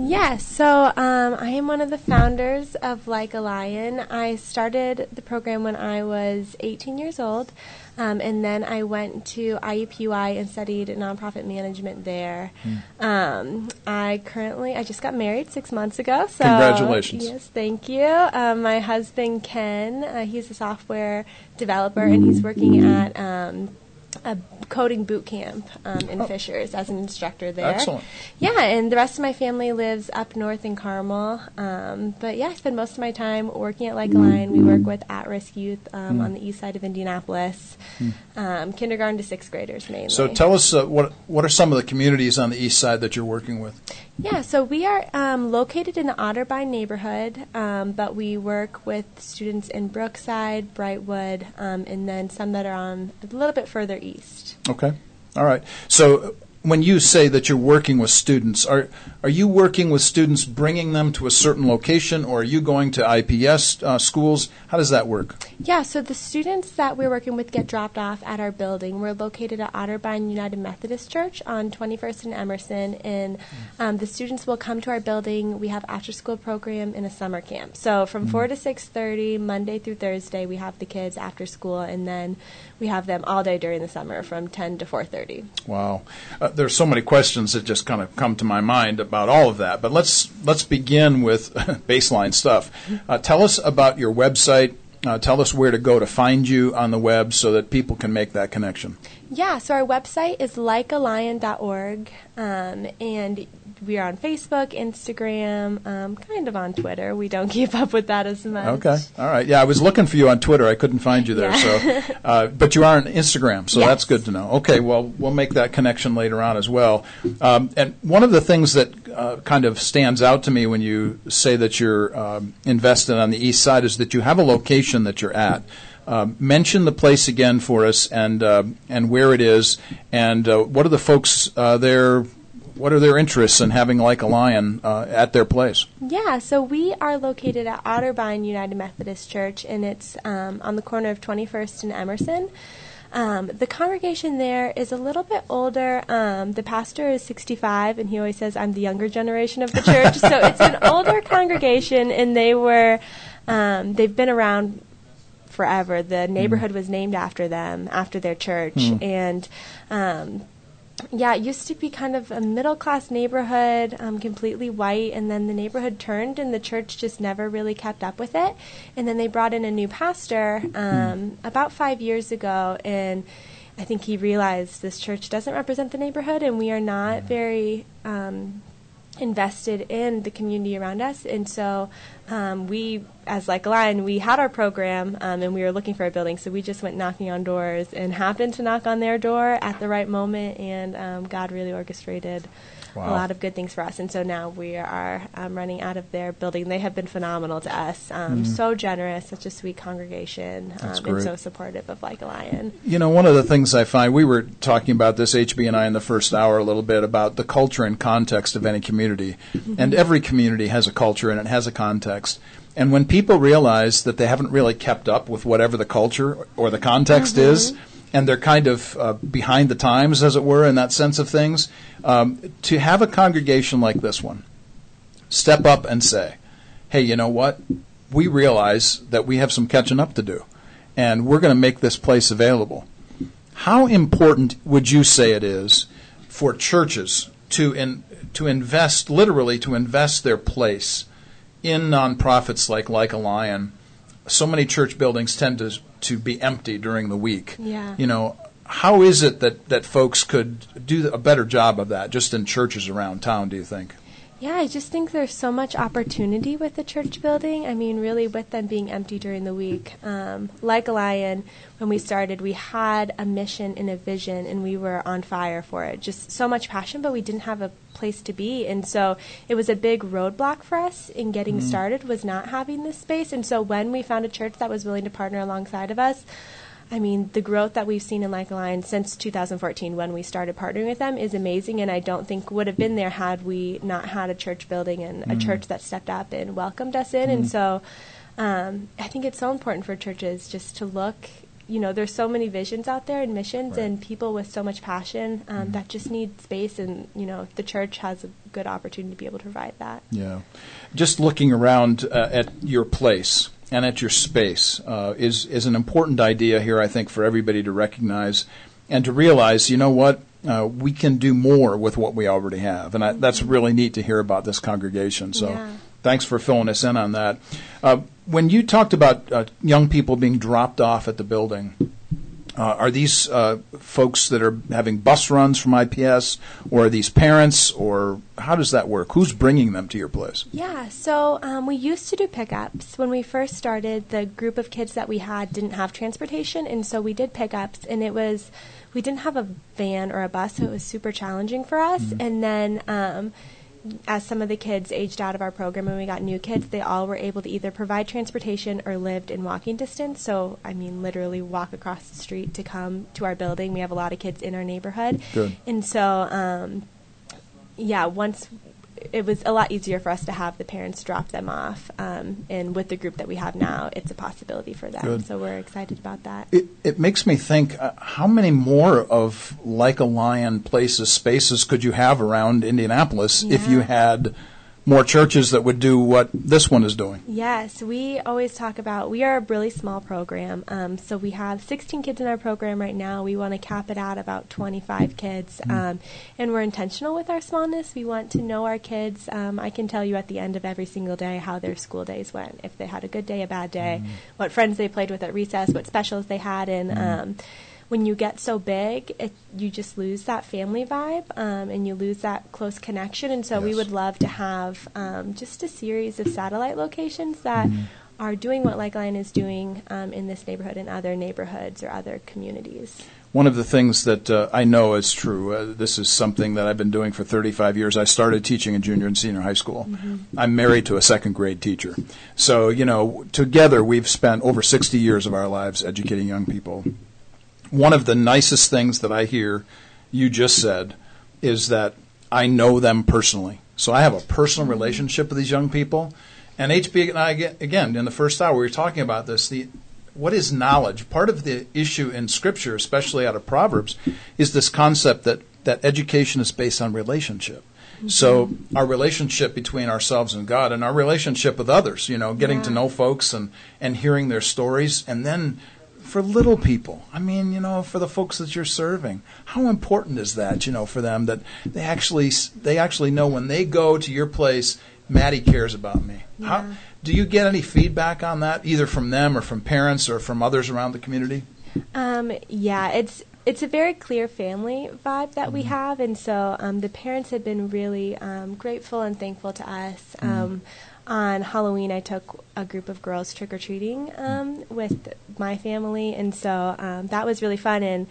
Yes, so um, I am one of the founders of Like a Lion. I started the program when I was 18 years old. Um, and then I went to IUPUI and studied nonprofit management there. Mm. Um, I currently, I just got married six months ago. So Congratulations. Yes, thank you. Um, my husband, Ken, uh, he's a software developer and he's working at um, a coding boot camp um, in oh. Fishers as an instructor there. Excellent. Yeah, and the rest of my family lives up north in Carmel. Um, but yeah, I spend most of my time working at Like a Lion. We work with at-risk youth um, mm. on the east side of Indianapolis, mm. kindergarten to sixth graders mainly. So tell us uh, what what are some of the communities on the east side that you're working with? Yeah, so we are um, located in the Otterbein neighborhood, um, but we work with students in Brookside, Brightwood, and then some that are on a little bit further east. Okay. All right. So when you say that you're working with students, are are you working with students, bringing them to a certain location, or are you going to IPS uh, schools? How does that work? Yeah, so the students that we're working with get dropped off at our building. We're located at Otterbein United Methodist Church on 21st and Emerson, and um, the students will come to our building. We have after-school program and a summer camp. So from mm 4 to 6:30, Monday through Thursday, we have the kids after school, and then we have them all day during the summer from 10 to 4:30. Wow, uh, there's so many questions that just kind of come to my mind about all of that. But let's let's begin with baseline stuff. Uh, tell us about your website. Uh, tell us where to go to find you on the web so that people can make that connection. Yeah, so our website is likealion.org, um, and we are on Facebook, Instagram, um, kind of on Twitter. We don't keep up with that as much. Okay, all right. Yeah, I was looking for you on Twitter. I couldn't find you there. Yeah. So, uh, but you are on Instagram, so yes. that's good to know. Okay, well, we'll make that connection later on as well. Um, and one of the things that uh, kind of stands out to me when you say that you're um, invested on the east side is that you have a location that you're at. Uh, mention the place again for us and uh, and where it is and uh, what are the folks uh, there what are their interests in having like a lion uh, at their place? Yeah, so we are located at Otterbein United Methodist Church, and it's um, on the corner of 21st and Emerson. Um, the congregation there is a little bit older. Um, the pastor is 65, and he always says, I'm the younger generation of the church. so it's an older congregation, and they were, um, they've been around forever. The neighborhood mm. was named after them, after their church. Mm. And um, yeah, it used to be kind of a middle class neighborhood, um, completely white, and then the neighborhood turned, and the church just never really kept up with it. And then they brought in a new pastor um, about five years ago, and I think he realized this church doesn't represent the neighborhood, and we are not very um, invested in the community around us. And so um, we, as Like Lion, we had our program um, and we were looking for a building. So we just went knocking on doors and happened to knock on their door at the right moment. And um, God really orchestrated wow. a lot of good things for us. And so now we are um, running out of their building. They have been phenomenal to us. Um, mm. So generous, such a sweet congregation, um, and so supportive of Like a Lion. You know, one of the things I find, we were talking about this, HB and I, in the first hour a little bit about the culture and context of any community. Mm-hmm. And every community has a culture and it has a context. And when people realize that they haven't really kept up with whatever the culture or the context mm-hmm. is, and they're kind of uh, behind the times, as it were, in that sense of things. Um, to have a congregation like this one step up and say, hey, you know what? We realize that we have some catching up to do, and we're going to make this place available. How important would you say it is for churches to in, to invest literally to invest their place in nonprofits like like a lion? So many church buildings tend to to be empty during the week. Yeah. You know, how is it that, that folks could do a better job of that just in churches around town, do you think? Yeah, I just think there's so much opportunity with the church building. I mean, really, with them being empty during the week. Um, like a lion, when we started, we had a mission and a vision, and we were on fire for it. Just so much passion, but we didn't have a place to be. And so it was a big roadblock for us in getting mm-hmm. started, was not having this space. And so when we found a church that was willing to partner alongside of us, I mean, the growth that we've seen in Like a Lion since 2014 when we started partnering with them is amazing, and I don't think would have been there had we not had a church building and mm. a church that stepped up and welcomed us in. Mm. And so um, I think it's so important for churches just to look. You know, there's so many visions out there and missions right. and people with so much passion um, mm. that just need space, and you know, the church has a good opportunity to be able to provide that. Yeah, just looking around uh, at your place and at your space uh, is is an important idea here. I think for everybody to recognize and to realize, you know what, uh, we can do more with what we already have, and I, that's really neat to hear about this congregation. So. Yeah. Thanks for filling us in on that. Uh, when you talked about uh, young people being dropped off at the building, uh, are these uh, folks that are having bus runs from IPS, or are these parents, or how does that work? Who's bringing them to your place? Yeah, so um, we used to do pickups. When we first started, the group of kids that we had didn't have transportation, and so we did pickups, and it was we didn't have a van or a bus, so it was super challenging for us. Mm-hmm. And then um, as some of the kids aged out of our program and we got new kids, they all were able to either provide transportation or lived in walking distance. So, I mean, literally walk across the street to come to our building. We have a lot of kids in our neighborhood. Good. And so, um, yeah, once it was a lot easier for us to have the parents drop them off. Um, and with the group that we have now, it's a possibility for them. Good. So we're excited about that. It, it makes me think uh, how many more of like a lion places, spaces could you have around Indianapolis yeah. if you had more churches that would do what this one is doing. Yes, we always talk about we are a really small program. Um, so we have 16 kids in our program right now. We want to cap it at about 25 kids, mm-hmm. um, and we're intentional with our smallness. We want to know our kids. Um, I can tell you at the end of every single day how their school days went. If they had a good day, a bad day, mm-hmm. what friends they played with at recess, what specials they had, and mm-hmm when you get so big, it, you just lose that family vibe um, and you lose that close connection. And so yes. we would love to have um, just a series of satellite locations that mm-hmm. are doing what Like Lion is doing um, in this neighborhood and other neighborhoods or other communities. One of the things that uh, I know is true, uh, this is something that I've been doing for 35 years. I started teaching in junior and senior high school. Mm-hmm. I'm married to a second grade teacher. So, you know, together we've spent over 60 years of our lives educating young people one of the nicest things that I hear you just said is that I know them personally. So I have a personal relationship with these young people. And HB and I, again, in the first hour, we were talking about this. The, what is knowledge? Part of the issue in Scripture, especially out of Proverbs, is this concept that, that education is based on relationship. Mm-hmm. So our relationship between ourselves and God and our relationship with others, you know, getting yeah. to know folks and, and hearing their stories and then for little people. I mean, you know, for the folks that you're serving. How important is that, you know, for them that they actually they actually know when they go to your place, Maddie cares about me. Yeah. How, do you get any feedback on that, either from them or from parents or from others around the community? Um, yeah, it's it's a very clear family vibe that mm-hmm. we have, and so um, the parents have been really um, grateful and thankful to us. Mm-hmm. On Halloween, I took a group of girls trick or treating um, with my family, and so um, that was really fun. And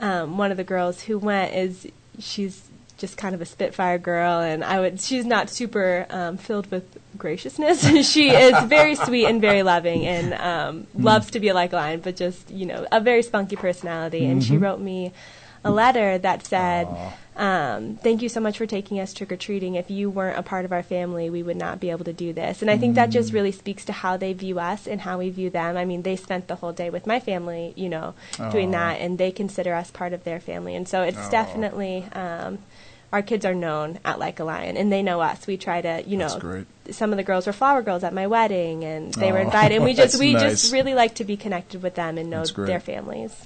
um, one of the girls who went is she's just kind of a spitfire girl, and I would she's not super um, filled with graciousness. she is very sweet and very loving, and um, mm. loves to be like lion, but just you know a very spunky personality. Mm-hmm. And she mm-hmm. wrote me a letter that said. Aww um, thank you so much for taking us trick or treating. If you weren't a part of our family, we would not be able to do this. And I think that just mm. really speaks to how they view us and how we view them. I mean, they spent the whole day with my family, you know, doing that, and they consider us part of their family. And so it's definitely. Um, our kids are known at Like a Lion, and they know us. We try to, you know, some of the girls were flower girls at my wedding, and they were invited. And we just, we nice. just really like to be connected with them and know their families.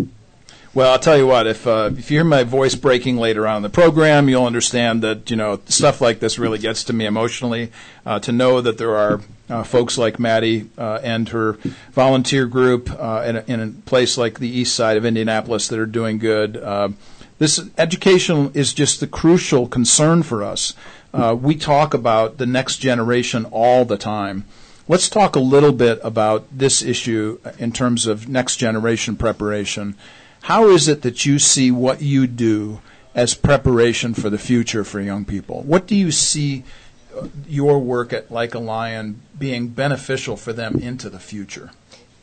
Well, I'll tell you what. If uh, if you hear my voice breaking later on in the program, you'll understand that you know stuff like this really gets to me emotionally. Uh, to know that there are uh, folks like Maddie uh, and her volunteer group uh, in a, in, a, place like the east side of Indianapolis that are doing good. Uh, this education is just the crucial concern for us. we talk about the next generation all the time. Let's talk a little bit about this issue in terms of next generation preparation. How is it that you see what you do as preparation for the future for young people? What do you see uh, your work at Like a Lion being beneficial for them into the future?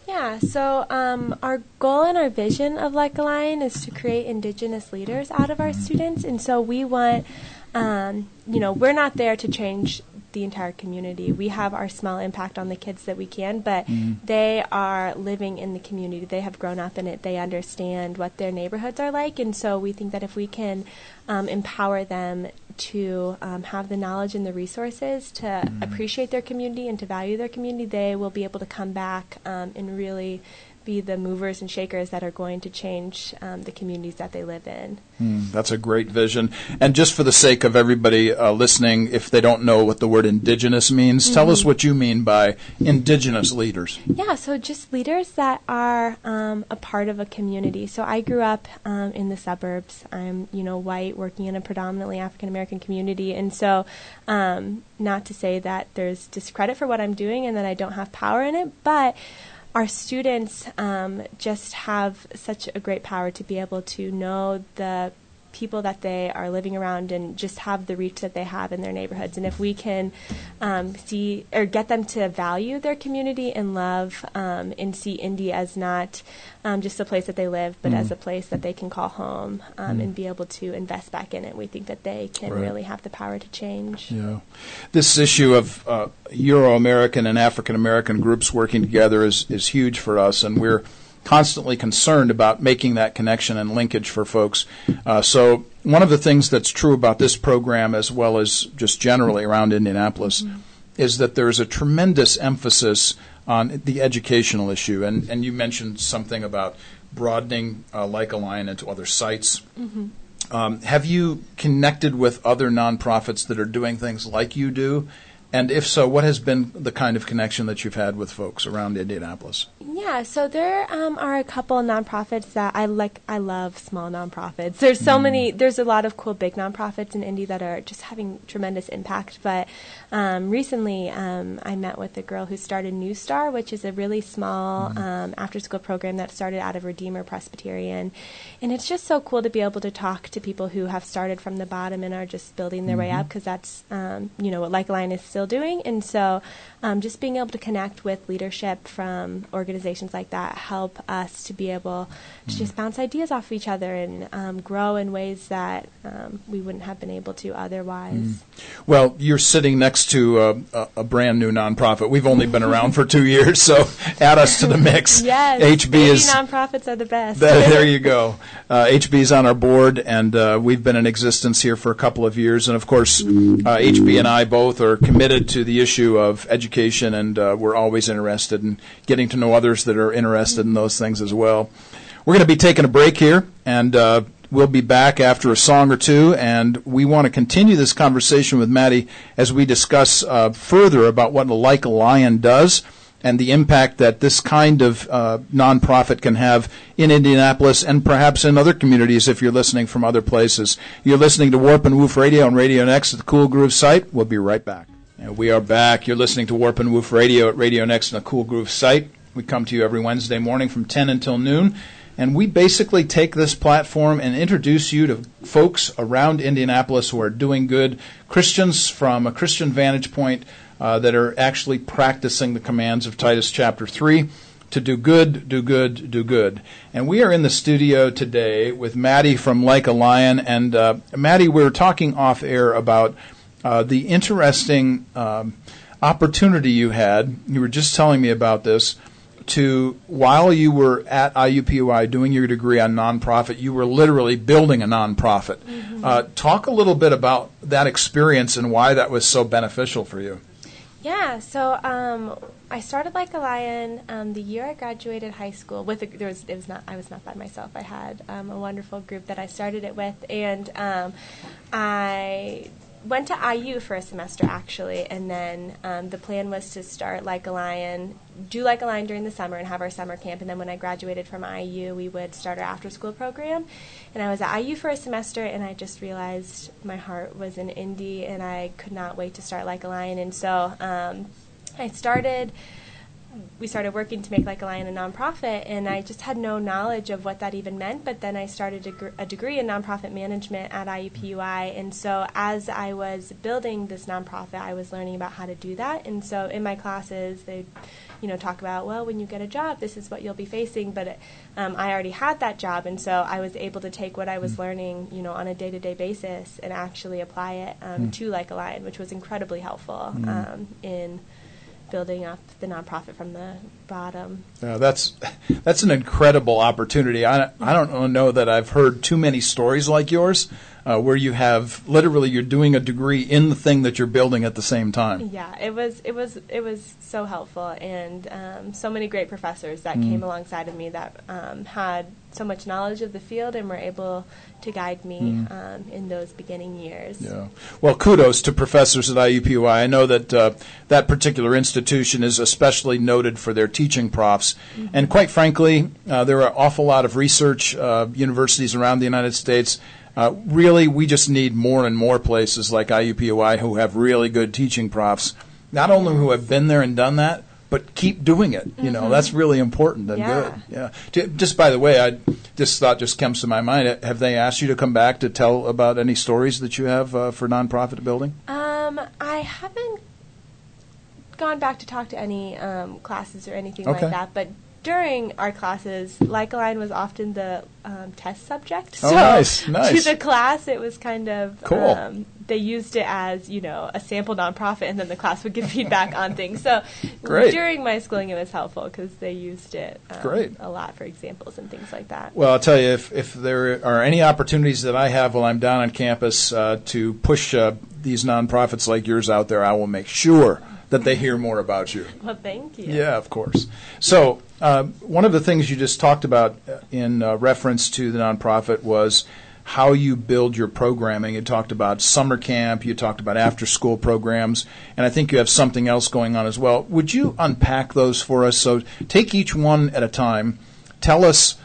Yeah, so um, our goal and our vision of Like a Lion is to create Indigenous leaders out of our students. And so we want, um, you know, we're not there to change the entire community. We have our small impact on the kids that we can, but mm-hmm. they are living in the community. They have grown up in it. They understand what their neighborhoods are like, and so we think that if we can um, empower them to um, have the knowledge and the resources to mm-hmm. appreciate their community and to value their community, they will be able to come back um, and really be the movers and shakers that are going to change um, the communities that they live in. Mm, that's a great vision. And just for the sake of everybody uh, listening, if they don't know what the word indigenous means, mm-hmm. tell us mm-hmm. what you mean by indigenous leaders. Yeah, so just leaders that are um, a part of a community. So I grew up um, in the suburbs. I'm, you know, white, working in a predominantly African American community, and so um, not to say that there's discredit for what I'm doing and that I don't have power in it, but our students um, just have such a great power to be able to know the people that they are living around and just have the reach that they have in their neighborhoods. And if we can um, see or get them to value their community and love um, and see Indy as not um, just a place that they live, but mm. as a place that they can call home um, mm. and be able to invest back in it. We think that they can right. really have the power to change. Yeah. This issue of uh, Euro American and African American groups working together is, is huge for us, and we're constantly concerned about making that connection and linkage for folks. Uh, so, one of the things that's true about this program, as well as just generally around Indianapolis, mm-hmm. is that there's a tremendous emphasis on the educational issue. And, and you mentioned something about broadening uh, Like a Lion into other sites. Mm-hmm. Um, have you connected with other nonprofits that are doing things like you do? And if so, what has been the kind of connection that you've had with folks around Indianapolis? Yeah, so there um, are a couple nonprofits that I like. I love small nonprofits. There's so mm. many. There's a lot of cool big nonprofits in Indy that are just having tremendous impact. But um, recently, um, I met with a girl who started New Star, which is a really small mm. after-school program that started out of Redeemer Presbyterian, and it's just so cool to be able to talk to people who have started from the bottom and are just building their mm-hmm. way up because that's um, you know what Like Lion is still doing, and so um, just being able to connect with leadership from organizations like that help us to be able to just bounce ideas off of each other and um, grow in ways that um, we wouldn't have been able to otherwise. Mm. Well, you're sitting next to a, a, brand new nonprofit. We've only been around for two years, so add us to the mix. yes, HB is nonprofits are the best. there you go. Uh, HB is on our board, and uh, we've been in existence here for a couple of years. And of course, uh, HB and I both are committed to the issue of education, and uh, we're always interested in getting to know others that are interested in those things as well. We're going to be taking a break here, and uh, we'll be back after a song or two. And we want to continue this conversation with Maddie as we discuss uh, further about what Like a Lion does and the impact that this kind of uh, nonprofit can have in Indianapolis and perhaps in other communities if you're listening from other places. You're listening to Warp and Woof Radio on Radio Next at the Cool Groove site. We'll be right back. And we are back. You're listening to Warp and Woof Radio at Radio Next and the Cool Groove site. We come to you every Wednesday morning from 10 until noon. And we basically take this platform and introduce you to folks around Indianapolis who are doing good, Christians from a Christian vantage point uh, that are actually practicing the commands of Titus chapter 3 to do good, do good, do good. And we are in the studio today with Maddie from Like a Lion. And uh, Maddie, we were talking off air about uh, the interesting um, opportunity you had. You were just telling me about this to while you were at IUPUI doing your degree on nonprofit, you were literally building a nonprofit. Mm-hmm. Uh, talk a little bit about that experience and why that was so beneficial for you. Yeah, so um, I started like a lion um, the year I graduated high school. With a, there was it was not I was not by myself. I had um, a wonderful group that I started it with, and um, I went to IU for a semester actually, and then um, the plan was to start like a lion, do like a lion during the summer, and have our summer camp. And then when I graduated from IU, we would start our after school program. And I was at IU for a semester, and I just realized my heart was in Indy, and I could not wait to start like a lion. And so um, I started we started working to make Like a Lion a nonprofit, and I just had no knowledge of what that even meant. But then I started a, gr- a degree in nonprofit management at IUPUI, and so as I was building this nonprofit, I was learning about how to do that. And so in my classes, they, you know, talk about well, when you get a job, this is what you'll be facing. But it, um, I already had that job, and so I was able to take what I was mm. learning, you know, on a day-to-day basis and actually apply it um, mm. to Like a Lion, which was incredibly helpful mm. um, in building up the nonprofit from the bottom. Yeah, that's that's an incredible opportunity. I I don't know that I've heard too many stories like yours, uh, where you have literally you're doing a degree in the thing that you're building at the same time. Yeah, it was it was it was so helpful, and um, so many great professors that mm. came alongside of me that um, had so much knowledge of the field and were able to guide me mm. um, in those beginning years. Yeah. Well, kudos to professors at IUPUI. I know that uh, that particular institution is especially noted for their teaching profs. Mm-hmm. And quite frankly, uh, there are an awful lot of research uh, universities around the United States. Uh, really, we just need more and more places like IUPUI who have really good teaching profs, not only who have been there and done that, but keep doing it. You know, mm-hmm. that's really important and yeah. good. Yeah. Just by the way, I this thought just comes to my mind. Have they asked you to come back to tell about any stories that you have uh, for nonprofit building? Um, I haven't gone back to talk to any um, classes or anything okay. like that, but during our classes, Lion was often the um, test subject. Oh, so nice, nice. To the class, it was kind of cool. Um, they used it as you know a sample nonprofit, and then the class would give feedback on things. So Great. during my schooling, it was helpful because they used it um, Great. a lot for examples and things like that. Well, I'll tell you if if there are any opportunities that I have while I'm down on campus uh, to push uh, these nonprofits like yours out there, I will make sure that they hear more about you. Well, thank you. Yeah, of course. So, uh, one of the things you just talked about uh, in uh, reference to the nonprofit was how you build your programming. You talked about summer camp, you talked about after school programs, and I think you have something else going on as well. Would you unpack those for us? So, take each one at a time. Tell us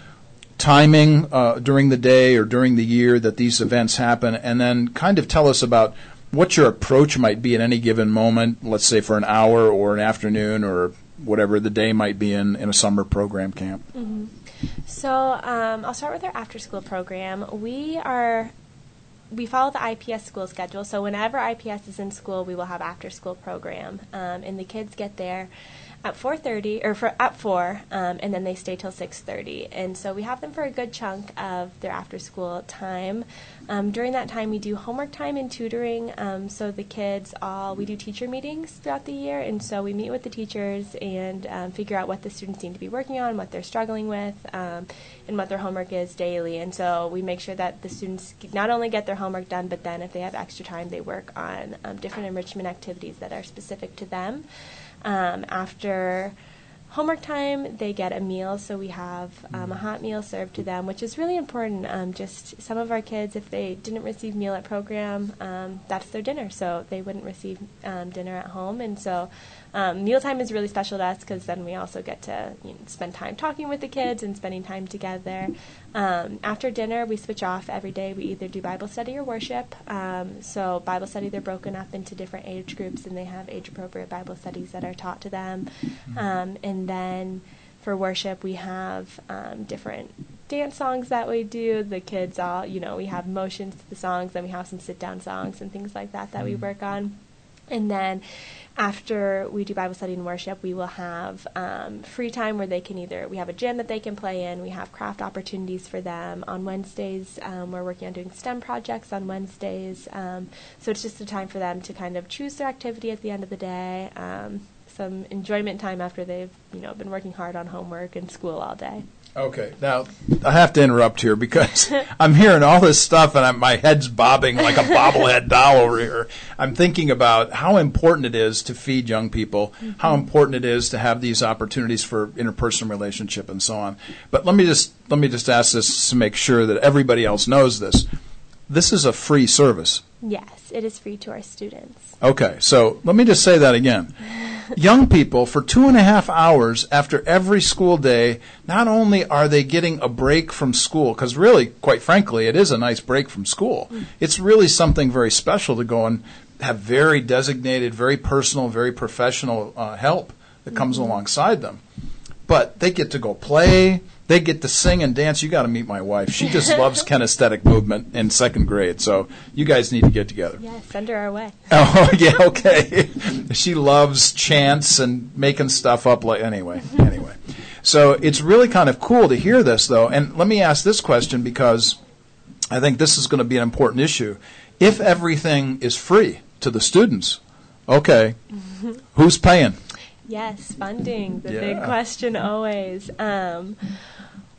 timing uh, during the day or during the year that these events happen, and then kind of tell us about what your approach might be at any given moment, let's say for an hour or an afternoon or whatever the day might be in, in a summer program camp. Mm-hmm. So um, I'll start with our after school program. We are we follow the IPS school schedule. So whenever IPS is in school, we will have after school program, um, and the kids get there at 4:30 or for at 4 um, and then they stay till 6:30 and so we have them for a good chunk of their after school time. Um, during that time we do homework time and tutoring. Um, so the kids all we do teacher meetings throughout the year and so we meet with the teachers and um, figure out what the students need to be working on what they're struggling with um, and what their homework is daily. And so we make sure that the students not only get their homework done but then if they have extra time they work on um, different enrichment activities that are specific to them um, after homework time, they get a meal, so we have um, a hot meal served to them, which is really important. Um, just some of our kids, if they didn't receive meal at program, um, that's their dinner, so they wouldn't receive um, dinner at home, and so um, mealtime is really special to us because then we also get to you know, spend time talking with the kids and spending time together. Um, after dinner, we switch off every day. We either do Bible study or worship. Um, so, Bible study, they're broken up into different age groups and they have age appropriate Bible studies that are taught to them. Mm-hmm. Um, and then for worship, we have um, different dance songs that we do. The kids all, you know, we have motions to the songs, and we have some sit down songs and things like that that we mm-hmm. work on. And then after we do Bible study and worship, we will have um, free time where they can either, we have a gym that they can play in, we have craft opportunities for them. On Wednesdays, um, we're working on doing STEM projects on Wednesdays. Um, so it's just a time for them to kind of choose their activity at the end of the day. Um, some enjoyment time after they've you know been working hard on homework and school all day. Okay, now I have to interrupt here because I'm hearing all this stuff and I'm, my head's bobbing like a bobblehead doll over here. I'm thinking about how important it is to feed young people, mm-hmm. how important it is to have these opportunities for interpersonal relationship and so on. But let me just let me just ask this to make sure that everybody else knows this. This is a free service. Yes, it is free to our students. Okay, so let me just say that again. young people for two and a half hours after every school day, not only are they getting a break from school, because really, quite frankly, it is a nice break from school. Mm. It's really something very special to go and have very designated, very personal, very professional uh, help that comes mm-hmm. alongside them. But they get to go play, they get to sing and dance. You got to meet my wife. She just loves kinesthetic movement in second grade. So you guys need to get together. Yeah, send her our way. Oh yeah, okay. she loves chants and making stuff up. Like anyway, anyway. So it's really kind of cool to hear this though. And let me ask this question because I think this is going to be an important issue. If everything is free to the students, okay, who's paying? Yes, funding, the yeah. big question always. Um,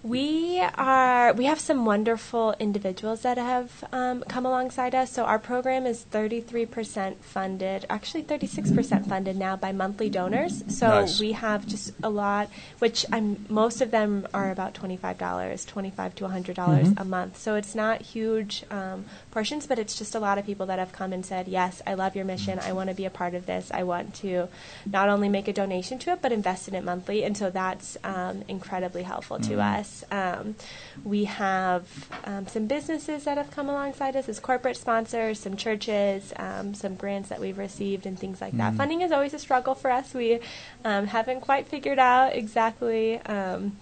we are we have some wonderful individuals that have um, come alongside us. So our program is 33% funded, actually 36% funded now by monthly donors. So nice. we have just a lot, which I'm most of them are about $25, 25 to $100 mm-hmm. a month. So it's not huge um, portions, but it's just a lot of people that have come and said, "Yes, I love your mission. I want to be a part of this. I want to not only make a donation to it, but invest in it monthly." And so that's um, incredibly helpful mm-hmm. to us. Um, we have um, some businesses that have come alongside us as corporate sponsors, some churches, um, some grants that we've received, and things like mm that. Funding is always a struggle for us. We um, haven't quite figured out exactly um,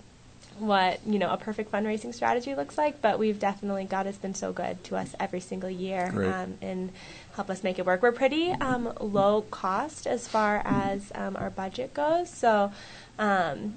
what you know a perfect fundraising strategy looks like, but we've definitely God has been so good to us every single year um, and help us make it work. We're pretty um, low cost as far as um, our budget goes, so um,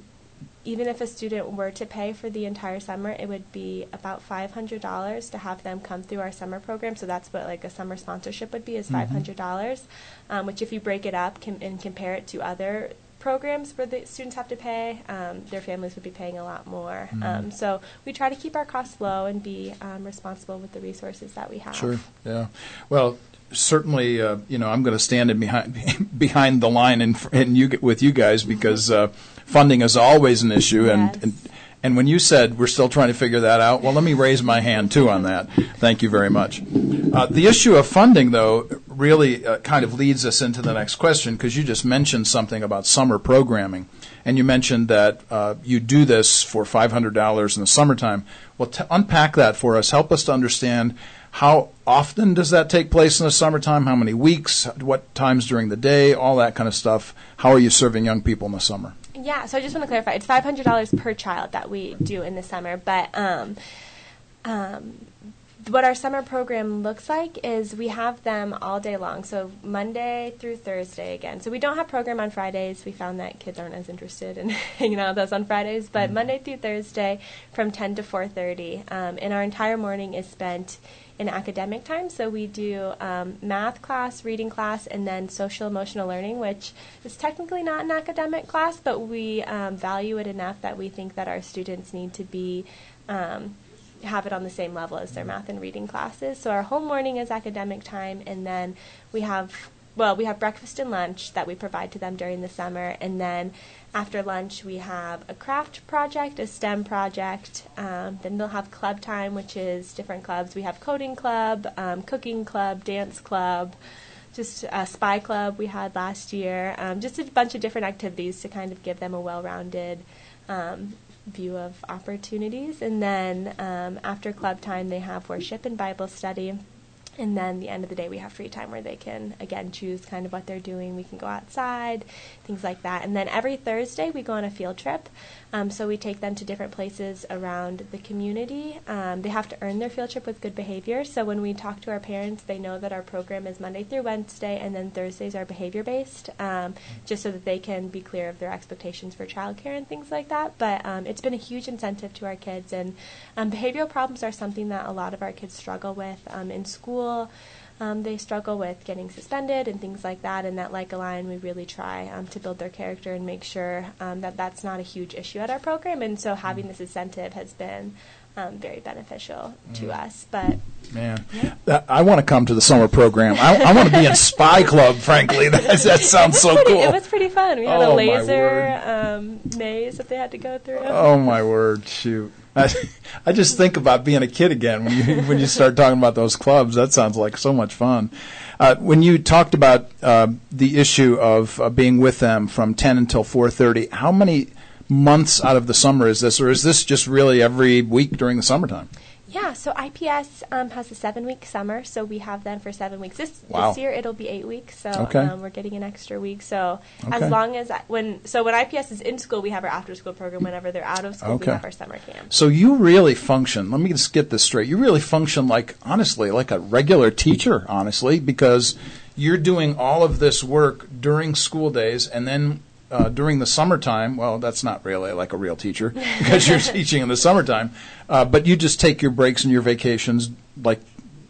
even if a student were to pay for the entire summer, it would be about five hundred dollars to have them come through our summer program. So that's what like a summer sponsorship would be is mm-hmm. five hundred dollars, um, which if you break it up can, and compare it to other programs where the students have to pay, um, their families would be paying a lot more. Mm. Um, so we try to keep our costs low and be um, responsible with the resources that we have. Sure. Yeah. Well, certainly, uh, you know, I'm going to stand in behind behind the line and and you with you guys because uh, funding is always an issue, yes. and, and and when you said we're still trying to figure that out, well, let me raise my hand too on that. Thank you very much. Uh, the issue of funding, though, really uh, kind of leads us into the next question because you just mentioned something about summer programming. And you mentioned that uh, you do this for $500 in the summertime. Well, unpack that for us, help us to understand how often does that take place in the summertime? How many weeks? What times during the day? All that kind of stuff. How are you serving young people in the summer? Yeah, so I just want to clarify. It's five hundred dollars per child that we do in the summer, but um, um, what our summer program looks like is we have them all day long. So Monday through Thursday again. So we don't have program on Fridays. We found that kids aren't as interested in hanging out with us on Fridays. But mm-hmm. Monday through Thursday from 10 to 4:30, um, and our entire morning is spent in academic time. So we do um, math class, reading class, and then social emotional learning, which is technically not an academic class, but we um, value it enough that we think that our students need to be um, have it on the same level as their math and reading classes. So our whole morning is academic time, and then we have well, we have breakfast and lunch that we provide to them during the summer, and then after lunch, we have a craft project, a STEM project. Um, then they'll have club time, which is different clubs. We have coding club, um, cooking club, dance club, just a spy club we had last year. Um, just a bunch of different activities to kind of give them a well-rounded um, view of opportunities. And then um, after club time, they have worship and Bible study and then the end of the day we have free time where they can again choose kind of what they're doing we can go outside things like that and then every thursday we go on a field trip um, so we take them to different places around the community. Um, they have to earn their field trip with good behavior. So when we talk to our parents, they know that our program is Monday through Wednesday, and then Thursdays are behavior based, um, just so that they can be clear of their expectations for childcare and things like that. But um, it's been a huge incentive to our kids, and um, behavioral problems are something that a lot of our kids struggle with um, in school. Um, they struggle with getting suspended and things like that. And at Like a Lion, we really try um, to build their character and make sure um, that that's not a huge issue at our program. And so having this incentive has been um, very beneficial to Mm. us. But Man, that, I want to come to the summer program. I, I want to be in Spy Club. Frankly, that, that sounds so pretty, cool. it was pretty fun. We had Oh, a laser um, maze that they had to go through. Oh my word! Shoot, I, I just think about being a kid again when you when you start talking about those clubs. That sounds like so much fun. Uh, when you talked about uh, the issue of uh, being with them from ten until four thirty, how many months out of the summer is this, or is this just really every week during the summertime? Yeah, so IPS um, has a seven week summer, so we have them for seven weeks. This Wow. this year it'll be eight weeks, so Okay. um, we're getting an extra week. So Okay. as long as I, when so when IPS is in school, we have our after school program. Whenever they're out of school, Okay. we have our summer camp. So you really function. Let me just get this straight. You really function like honestly, like a regular teacher, honestly, because you're doing all of this work during school days, and then uh, during the summertime. Well, that's not really like a real teacher because you're teaching in the summertime, uh, but you just take your breaks and your vacations like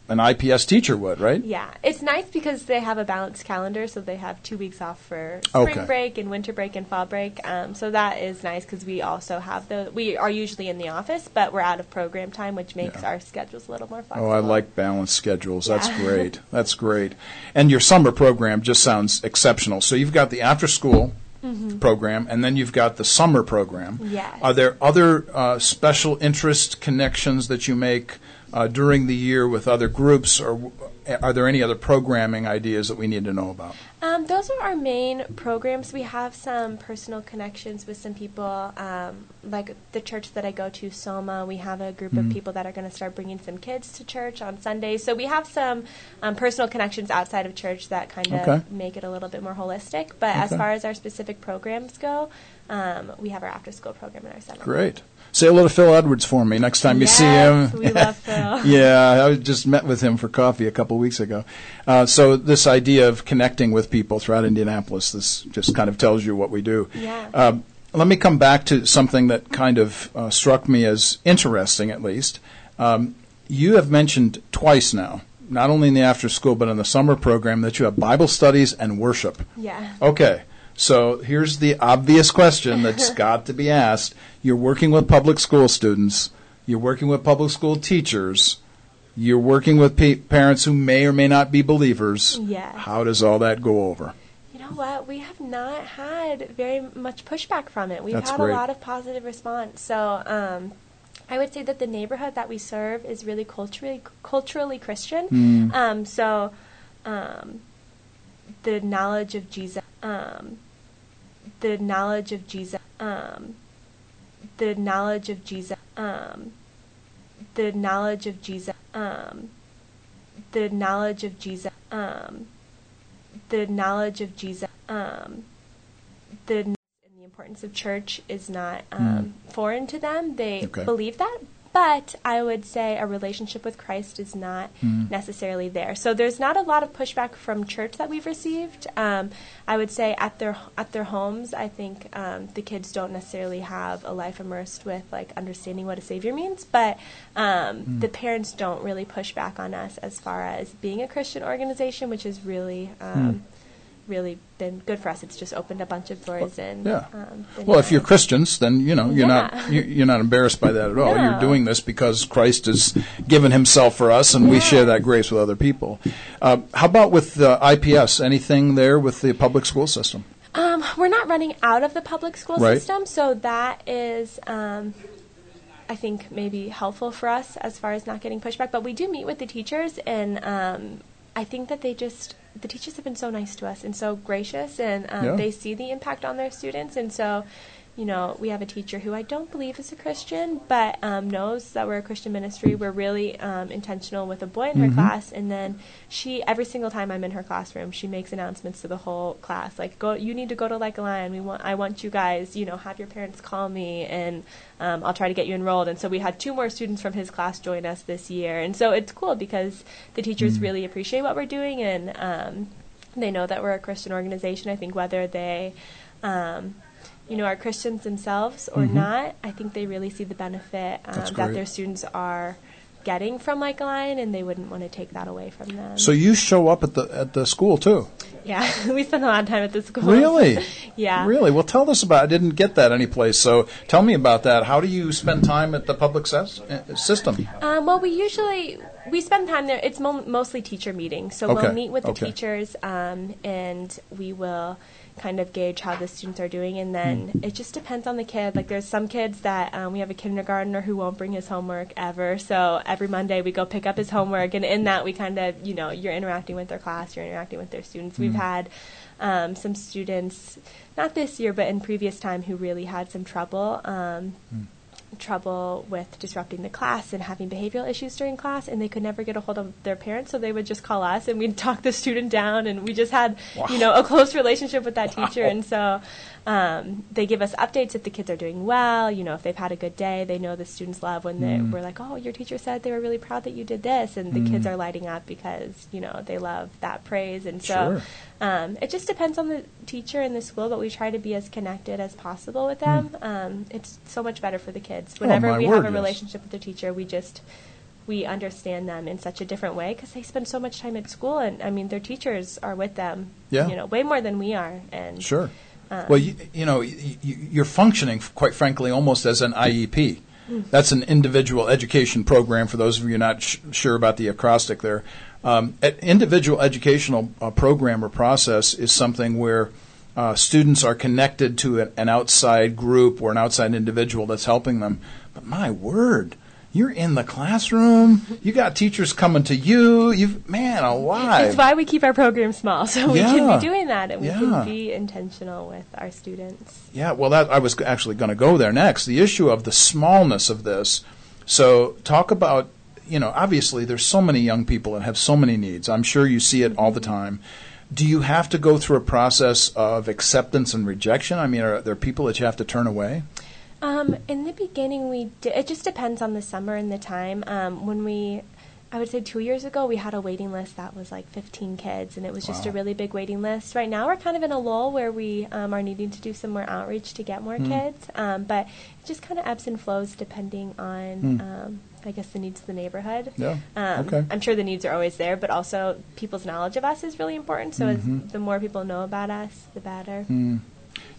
an IPS teacher would, right? Yeah, it's nice because they have a balanced calendar, so they have two weeks off for spring Okay. break and winter break and fall break. Um, so that is nice because we also have the we are usually in the office, but we're out of program time, which makes Yeah. our schedules a little more flexible. Oh. I like balanced schedules. That's Yeah. great. That's great. And your summer program just sounds exceptional. So you've got the after school program, and then you've got the summer program. Mm-hmm. Yes. Are there other uh, special interest connections that you make uh, during the year with other groups, or are there any other programming ideas that we need to know about? Um, those are our main programs. We have some personal connections with some people, um, like the church that I go to, Soma. We have a group Mhm. of people that are going to start bringing some kids to church on Sundays. So we have some um, personal connections outside of church that kind of Okay. make it a little bit more holistic. But as far as our specific programs go, um, we have our after school program in our summer. Great. Say hello to Phil Edwards for me next time you see Yes, him. we love Phil. yeah, I just met with him for coffee a couple weeks ago. Uh, so this idea of connecting with people throughout Indianapolis, this just kind of tells you what we do. Yeah. Um, let me come back to something that kind of uh, struck me as interesting, at least. Um, you have mentioned twice now, not only in the after school but in the summer program, that you have Bible studies and worship. Yeah. Okay. So here's the obvious question that's got to be asked. You're working with public school students, you're working with public school teachers, you're working with pa- parents who may or may not be believers. Yes. How does all that go over? You know what? We have not had very much pushback from it. We've That's had great. a lot of positive response. So um, I would say that the neighborhood that we serve is really culturally culturally Christian. Mm. Um, so um, the knowledge of Jesus, um, the knowledge of Jesus, um, the knowledge of Jesus, um, the knowledge of Jesus, um, the knowledge of Jesus, um, the knowledge of Jesus, um, the and the importance of church is not um, foreign to them. They Okay. believe that, but I would say a relationship with Christ is not Mm. necessarily there. So there's not a lot of pushback from church that we've received. Um, I would say at their at their homes, I think um, the kids don't necessarily have a life immersed with like understanding what a savior means, but um, the parents don't really push back on us as far as being a Christian organization, which is really. Um, Really been good for us. It's just opened a bunch of doors and Yeah. um, Well, if you're. Christians, then you know you're not Yeah. you're, you're not embarrassed by that at all. You're doing this because Christ has given Himself for us, and we share that grace with other people. Uh, how about with uh, IPS? Anything there with the public school system? Um, we're not running out of the public school Right. system, so that is, um, I think, maybe helpful for us as far as not getting pushback. But we do meet with the teachers, and um, I think that they just the teachers have been so nice to us and so gracious, and um, Yeah. they see the impact on their students, and so. You know, we have a teacher who I don't believe is a Christian, but um, knows that we're a Christian ministry. We're really um, intentional with a boy in her Mhm. class, and then she every single time I'm in her classroom, she makes announcements to the whole class, like go, you need to go to Like a Lion. We want, I want you guys, you know, have your parents call me, and um, I'll try to get you enrolled. And so we had two more students from his class join us this year, and so it's cool because the teachers Mm. really appreciate what we're doing, and um, they know that we're a Christian organization. I think whether they um, you know, are Christians themselves or Mhm. not, I think they really see the benefit um, that their students are getting from Like a Lion, and they wouldn't want to take that away from them. So you show up at the at the school too. yeah, we spend a lot of time at the school. Really? yeah. Really? Well, tell us about. I didn't get that anyplace. So tell me about that. How do you spend time at the public ses- uh, system? Um, well, we usually we spend time there. It's mo- mostly teacher meetings, so Okay, we'll meet with the okay. teachers, um, and we will kind of gauge how the students are doing, and then Hmm. it just depends on the kid. Like there's some kids that um, we have a kindergartner who won't bring his homework ever, so every Monday we go pick up his homework, and in that we kind of you know you're interacting with their class, you're interacting with their students. We've Hmm. had um, some students, not this year, but in previous time, who really had some trouble. Um, Hmm. Trouble with disrupting the class and having behavioral issues during class and they could never get a hold of their parents so they would just call us and we'd talk the student down and we just had you know a close relationship with that teacher and so um, they give us updates if the kids are doing well you know if they've had a good day they know the students love when they Mm. we're like oh your teacher said they were really proud that you did this and the kids are lighting up because you know they love that praise and so Sure. um, it just depends on the teacher and the school, but we try to be as connected as possible with them. Um, it's so much better for the kids. Whenever Hmm. Oh, we word, have a yes. relationship with the teacher, we just we understand them in such a different way because they spend so much time at school, and I mean their teachers are with them, Yeah. you know, way more than we are. And Sure. Um, well, you, you know, y- y- you're functioning, quite frankly, almost as an IEP. That's an individual education program. For those of you not sh- sure about the acrostic, there, um, an individual educational uh, program or process is something where uh, students are connected to an, an outside group or an outside individual that's helping them. But my word. You're in the classroom. You got teachers coming to you. You've man alive. It's why we keep our program small, so we Yeah. can be doing that and we Yeah. can be intentional with our students. Yeah, well, that I was actually going to go there next. The issue of the smallness of this. So, talk about you know, obviously there's so many young people that have so many needs. I'm sure you see it all the mm-hmm. time. Do you have to go through a process of acceptance and rejection? I mean, are there people that you have to turn away? Um, in the beginning, we did, it just depends on the summer and the time. Um, when we, I would say two years ago, we had a waiting list that was like 15 kids, and it was just a really big waiting list. Right now, we're kind of in a lull where we um, are needing to do some more outreach to get more Hmm. kids, um, but it just kind of ebbs and flows depending on. Um, I guess the needs of the neighborhood. Yeah, Um, okay. I'm sure the needs are always there, but also people's knowledge of us is really important. So Mm-hmm. the more people know about us, the better. Hmm.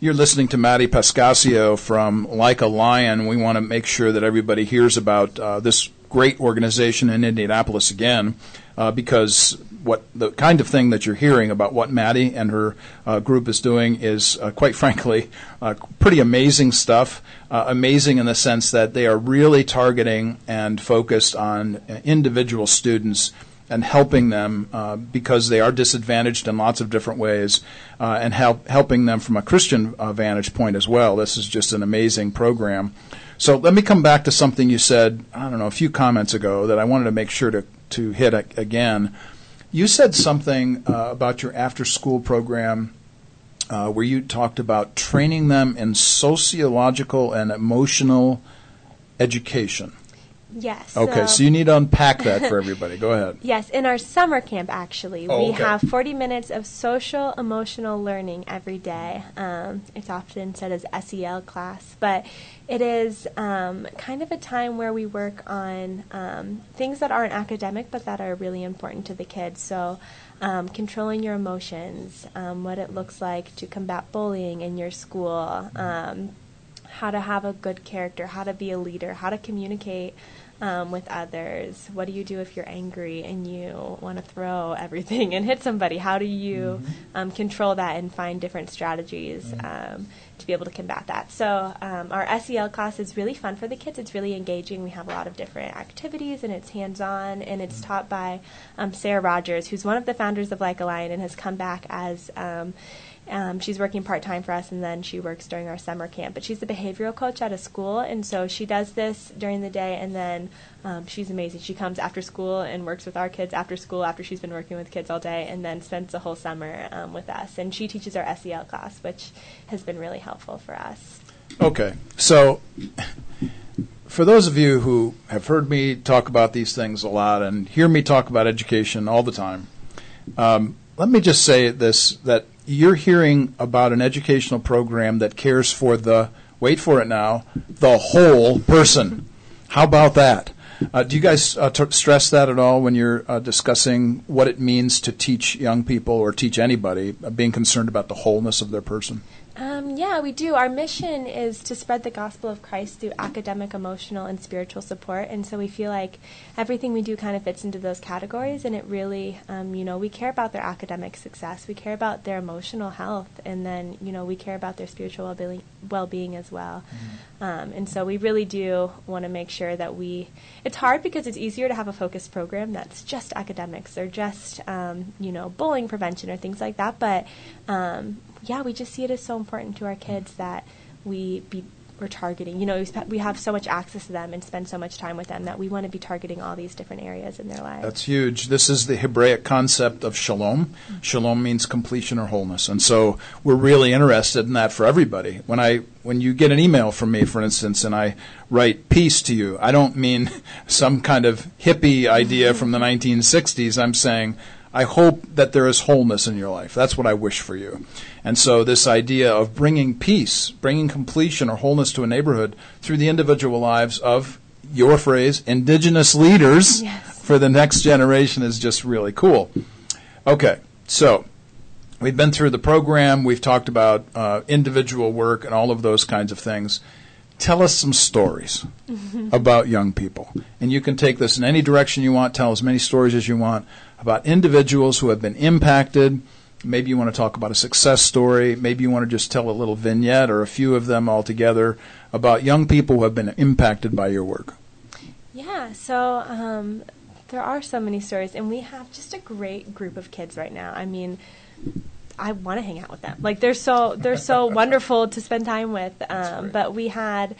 You're listening to Maddie Pascasio from Like a Lion. We want to make sure that everybody hears about uh, this great organization in Indianapolis again, uh, because what the kind of thing that you're hearing about what Maddie and her uh, group is doing is, uh, quite frankly, uh, pretty amazing stuff. Uh, amazing in the sense that they are really targeting and focused on uh, individual students and helping them uh, because they are disadvantaged in lots of different ways, uh, and help, helping them from a Christian uh, vantage point as well. This is just an amazing program. So let me come back to something you said, I don't know, a few comments ago that I wanted to make sure to, to hit a- again. You said something uh, about your after school program uh, where you talked about training them in sociological and emotional education. Yes. Okay, so you need to unpack that for everybody. Go ahead. Yes, in our summer camp, actually, Oh, we okay. have 40 minutes of social emotional learning every day. Um, it's often said as SEL class, but it is um, kind of a time where we work on um, things that aren't academic but that are really important to the kids. So, um, controlling your emotions, um, what it looks like to combat bullying in your school. Um, how to have a good character, how to be a leader, how to communicate um, with others. What do you do if you're angry and you want to throw everything and hit somebody? How do you um, control that and find different strategies um, to be able to combat that? So um, our SEL class is really fun for the kids. It's really engaging. We have a lot of different activities and it's hands-on and it's taught by um, Sarah Rogers, who's one of the founders of Like a Lion and has come back as um, she's working part time for us, and then she works during our summer camp. But she's a behavioral coach at a school, and so she does this during the day, and then um, she's amazing. She comes after school and works with our kids after school after she's been working with kids all day, and then spends the whole summer um, with us. And she teaches our SEL class, which has been really helpful for us. Okay, so for those of you who have heard me talk about these things a lot and hear me talk about education all the time, um, let me just say this that you're hearing about an educational program that cares for the, wait for it now, the whole person. How about that? Uh, do you guys uh, t- stress that at all when you're uh, discussing what it means to teach young people or teach anybody, uh, being concerned about the wholeness of their person? Um, yeah, we do. Our mission is to spread the gospel of Christ through academic, emotional, and spiritual support. And so we feel like everything we do kind of fits into those categories. And it really, um, you know, we care about their academic success, we care about their emotional health, and then, you know, we care about their spiritual well being as well. Mm-hmm. Um, and so we really do want to make sure that we. It's hard because it's easier to have a focused program that's just academics or just, um, you know, bullying prevention or things like that. But um, yeah, we just see it as so important to our kids that we be we're targeting. You know, we, sp- we have so much access to them and spend so much time with them that we want to be targeting all these different areas in their lives. That's huge. This is the Hebraic concept of shalom. Mm-hmm. Shalom means completion or wholeness, and so we're really interested in that for everybody. When I when you get an email from me, for instance, and I write peace to you, I don't mean some kind of hippie idea from the 1960s. I'm saying I hope that there is wholeness in your life. That's what I wish for you. And so, this idea of bringing peace, bringing completion or wholeness to a neighborhood through the individual lives of your phrase, indigenous leaders yes. for the next generation is just really cool. Okay, so we've been through the program, we've talked about uh, individual work and all of those kinds of things. Tell us some stories about young people. And you can take this in any direction you want, tell as many stories as you want about individuals who have been impacted. Maybe you want to talk about a success story. Maybe you want to just tell a little vignette or a few of them all together about young people who have been impacted by your work. Yeah, so um, there are so many stories, and we have just a great group of kids right now. I mean, I want to hang out with them. Like they're so they're so wonderful to spend time with. Um, but we had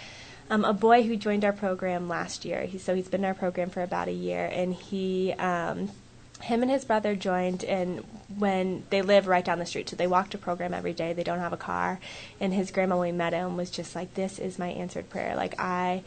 um, a boy who joined our program last year. He, so he's been in our program for about a year, and he um, him and his brother joined and when they live right down the street. So they walk to program every day. They don't have a car. And his grandma when we met him was just like this is my answered prayer. Like i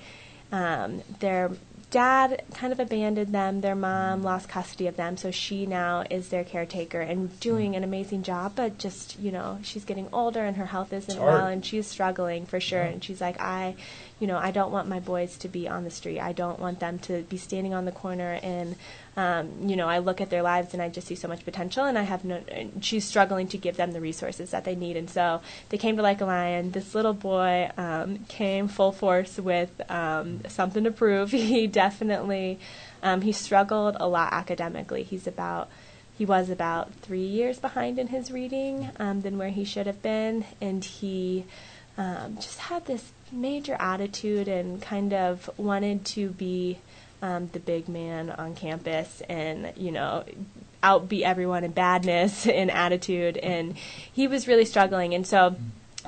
um, their dad kind of abandoned them. Their mom lost custody of them. So she now is their caretaker and doing an amazing job. But just you know she's getting older and her health isn't well and she's struggling for sure. Yeah. and she's like i you know i don't want my boys to be on the street. I don't want them to be standing on the corner and um, you know, I look at their lives and I just see so much potential, and I have no. she's struggling to give them the resources that they need, and so they came to Like a Lion. This little boy um, came full force with um, something to prove. he definitely um, he struggled a lot academically. He's about he was about three years behind in his reading um, than where he should have been, and he um, just had this major attitude and kind of wanted to be um, the big man on campus and, you know, outbeat everyone in badness and attitude. And he was really struggling. And so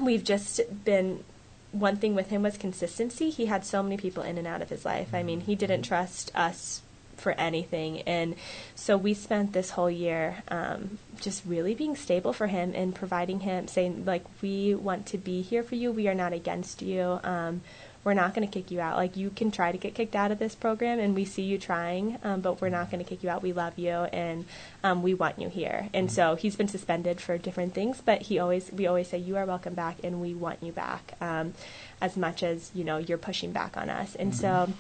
we've just been one thing with him was consistency. He had so many people in and out of his life. I mean, he didn't trust us for anything. And so we spent this whole year um, just really being stable for him and providing him, saying, like, we want to be here for you. We are not against you. Um, we're not going to kick you out. Like you can try to get kicked out of this program, and we see you trying, um, but we're not going to kick you out. We love you, and um, we want you here. And so he's been suspended for different things, but he always we always say you are welcome back, and we want you back um, as much as you know you're pushing back on us. And so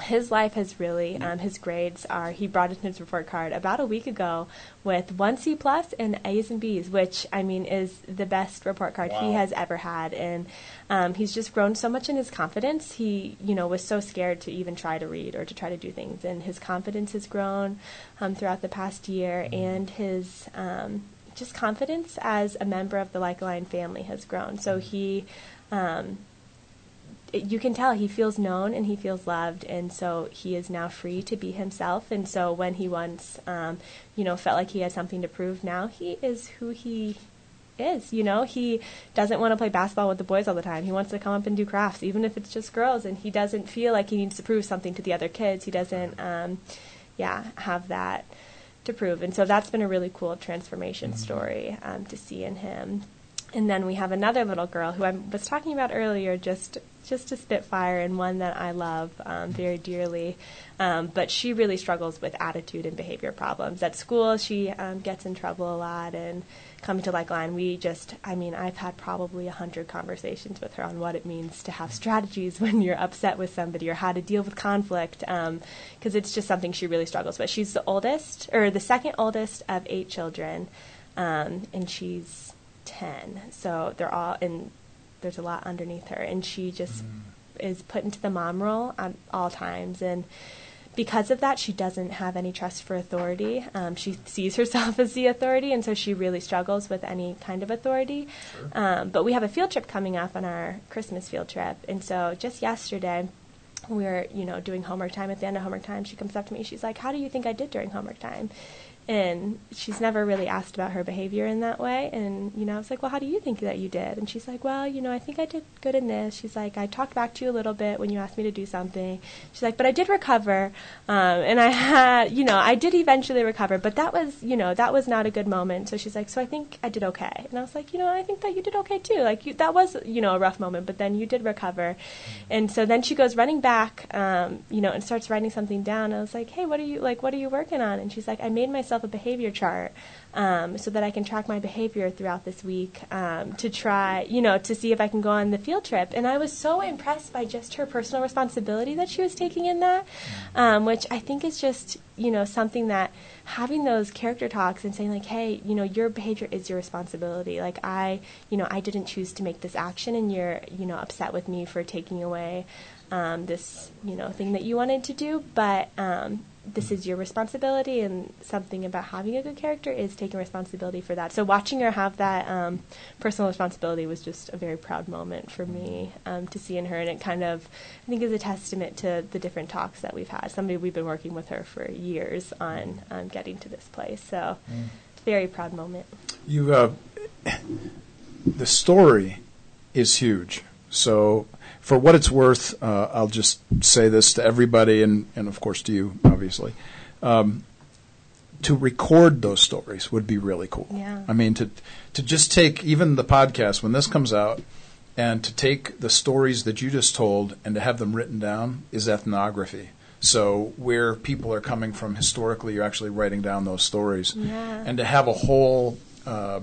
his life has really um, his grades are he brought in his report card about a week ago with one c plus and a's and b's which i mean is the best report card wow. he has ever had. And um, he's just grown so much in his confidence. He you know was so scared to even try to read or to try to do things. And his confidence has grown um, throughout the past year. Mm-hmm. and his um, just confidence as a member of the lion family has grown. So he um, you can tell he feels known and he feels loved, and so he is now free to be himself. And so when he once, um, you know, felt like he had something to prove, now he is who he is. You know, he doesn't want to play basketball with the boys all the time. He wants to come up and do crafts, even if it's just girls. And he doesn't feel like he needs to prove something to the other kids. He doesn't, um, yeah, have that to prove. And so that's been a really cool transformation mm-hmm. story um, to see in him. And then we have another little girl who I was talking about earlier, just just a spitfire and one that I love um, very dearly. Um, but she really struggles with attitude and behavior problems. At school, she um, gets in trouble a lot, and coming to Like a Lion, we just, I mean, I've had probably a hundred conversations with her on what it means to have strategies when you're upset with somebody or how to deal with conflict, because um, it's just something she really struggles with. She's the oldest, or the second oldest of eight children, um, and she's 10. So they're all, and there's a lot underneath her. And she just mm. is put into the mom role at all times. And because of that, she doesn't have any trust for authority. Um, she sees herself as the authority, and so she really struggles with any kind of authority. Sure. Um, but we have a field trip coming up on our Christmas field trip. And so just yesterday, we were, you know, doing homework time. At the end of homework time, she comes up to me. She's like, "How do you think I did during homework time?" And she's never really asked about her behavior in that way. And you know i was like well how do you think that you did? And she's like well you know i think i did good in this. She's like i talked back to you a little bit when you asked me to do something. She's like but i did recover um, and i had you know i did eventually recover but that was you know that was not a good moment. So she's like so i think i did okay. And i was like you know i think that you did okay too. Like you, that was you know a rough moment but then you did recover. And so then she goes running back um, you know and starts writing something down. I was like hey what are you like what are you working on? And she's like i made myself myself a behavior chart um, so that I can track my behavior throughout this week um, to try, you know, to see if I can go on the field trip. And I was so impressed by just her personal responsibility that she was taking in that, um, which I think is just, you know, something that having those character talks and saying like, hey, you know, your behavior is your responsibility. Like I, you know, I didn't choose to make this action, and you're, you know, upset with me for taking away um, this, you know, thing that you wanted to do, but um, this is your responsibility and something about having a good character is taking responsibility for that. So watching her have that um, personal responsibility was just a very proud moment for me um, to see in her. And it kind of i think is a testament to the different talks that we've had. Somebody we've been working with her for years on um, getting to this place. So mm. very proud moment. You uh, the story is huge. So for what it's worth, uh, I'll just say this to everybody, and, and of course to you, obviously. Um, to record those stories would be really cool. Yeah. I mean, to to just take even the podcast when this comes out, and to take the stories that you just told and to have them written down is ethnography. So where people are coming from historically, you're actually writing down those stories, yeah. and to have a whole uh,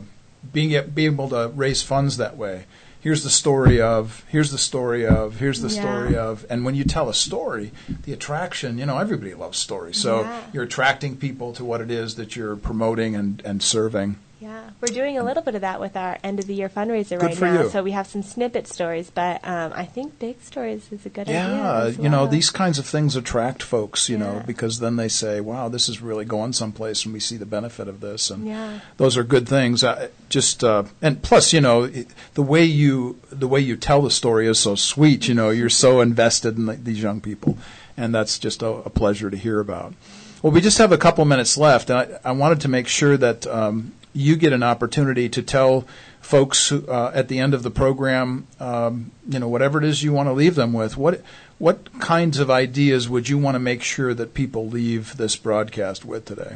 being being able to raise funds that way here's the story of, here's the story of, here's the yeah. story of. And when you tell a story, the attraction, you know, everybody loves stories. So yeah. you're attracting people to what it is that you're promoting and, and serving. Yeah, we're doing a little bit of that with our end of the year fundraiser Good right now. You. So we have some snippet stories, but um, I think big stories is a good yeah, idea. Yeah, you know, these kinds of things attract folks, you yeah. know, because then they say, "Wow, this is really going someplace," and we see the benefit of this, and yeah. those are good things. Uh, just uh, and plus, you know, the way you the way you tell the story is so sweet. You know, you're so invested in the, these young people, and that's just a, a pleasure to hear about. Well, we just have a couple minutes left, and I, I wanted to make sure that um, you get an opportunity to tell folks uh, at the end of the program, um, you know, whatever it is you want to leave them with. What what kinds of ideas would you want to make sure that people leave this broadcast with today?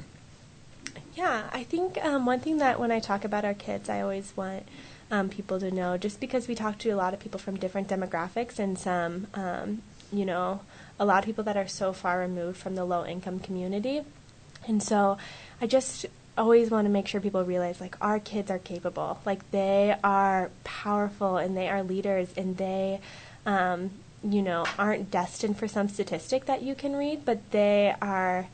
Yeah, I think um, one thing that when I talk about our kids, I always want um, people to know, just because we talk to a lot of people from different demographics and some, um, you know, a lot of people that are so far removed from the low income community. And so I just always want to make sure people realize like our kids are capable. Like they are powerful and they are leaders and they um, you know aren't destined for some statistic that you can read but they are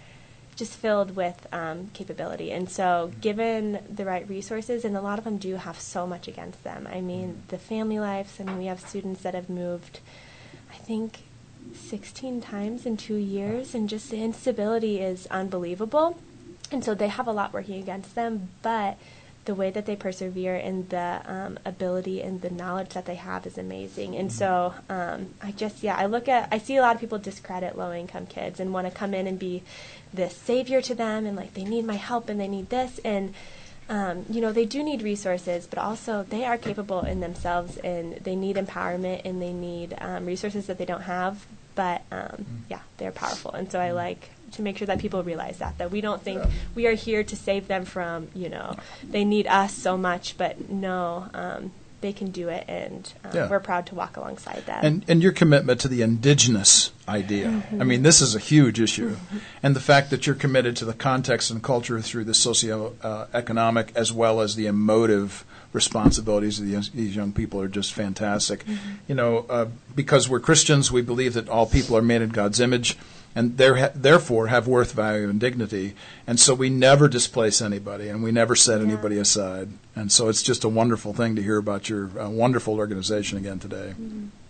just filled with um, capability. And so given the right resources and a lot of them do have so much against them. I mean the family lives i mean we have students that have moved i think 16 times in two years and just the instability is unbelievable and so they have a lot working against them, but the way that they persevere and the um, ability and the knowledge that they have is amazing. And so um, I just, yeah, I look at, I see a lot of people discredit low income kids and want to come in and be the savior to them and like they need my help and they need this. And, um, you know, they do need resources, but also they are capable in themselves and they need empowerment and they need um, resources that they don't have. But um, mm. yeah, they're powerful. And so I like to make sure that people realize that that we don't think we are here to save them from you know they need us so much, but no, um, they can do it, and um, Yeah. we're proud to walk alongside them. And, and your commitment to the indigenous idea. I mean, this is a huge issue. And the fact that you're committed to the context and culture through the socio-economic as well as the emotive responsibilities of the, these young people are just fantastic. You know, uh, because we're Christians, we believe that all people are made in God's image and there, therefore have worth, value, and dignity. And so we never displace anybody, and we never set Yeah. anybody aside. And so it's just a wonderful thing to hear about your uh, wonderful organization again today.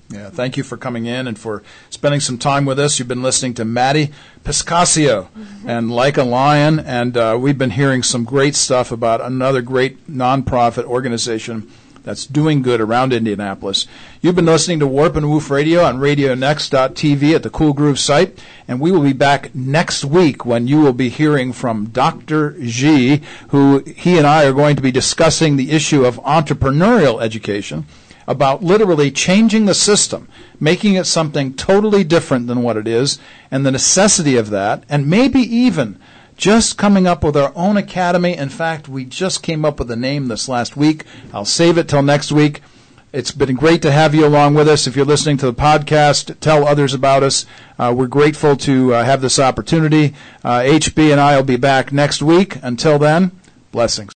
Yeah, thank you for coming in and for spending some time with us. You've been listening to Maddie Piscasio and Like a Lion, and uh, we've been hearing some great stuff about another great nonprofit organization that's doing good around Indianapolis. You've been listening to Warp and Woof Radio on RadioNext.tv at the Cool Groove site, and we will be back next week when you will be hearing from Dr. G, who he and I are going to be discussing the issue of entrepreneurial education about literally changing the system, making it something totally different than what it is, and the necessity of that, and maybe even just coming up with our own academy. In fact, we just came up with a name this last week. I'll save it till next week. It's been great to have you along with us. If you're listening to the podcast, tell others about us. Uh, we're grateful to uh, have this opportunity. Uh, HB and I will be back next week. Until then, blessings.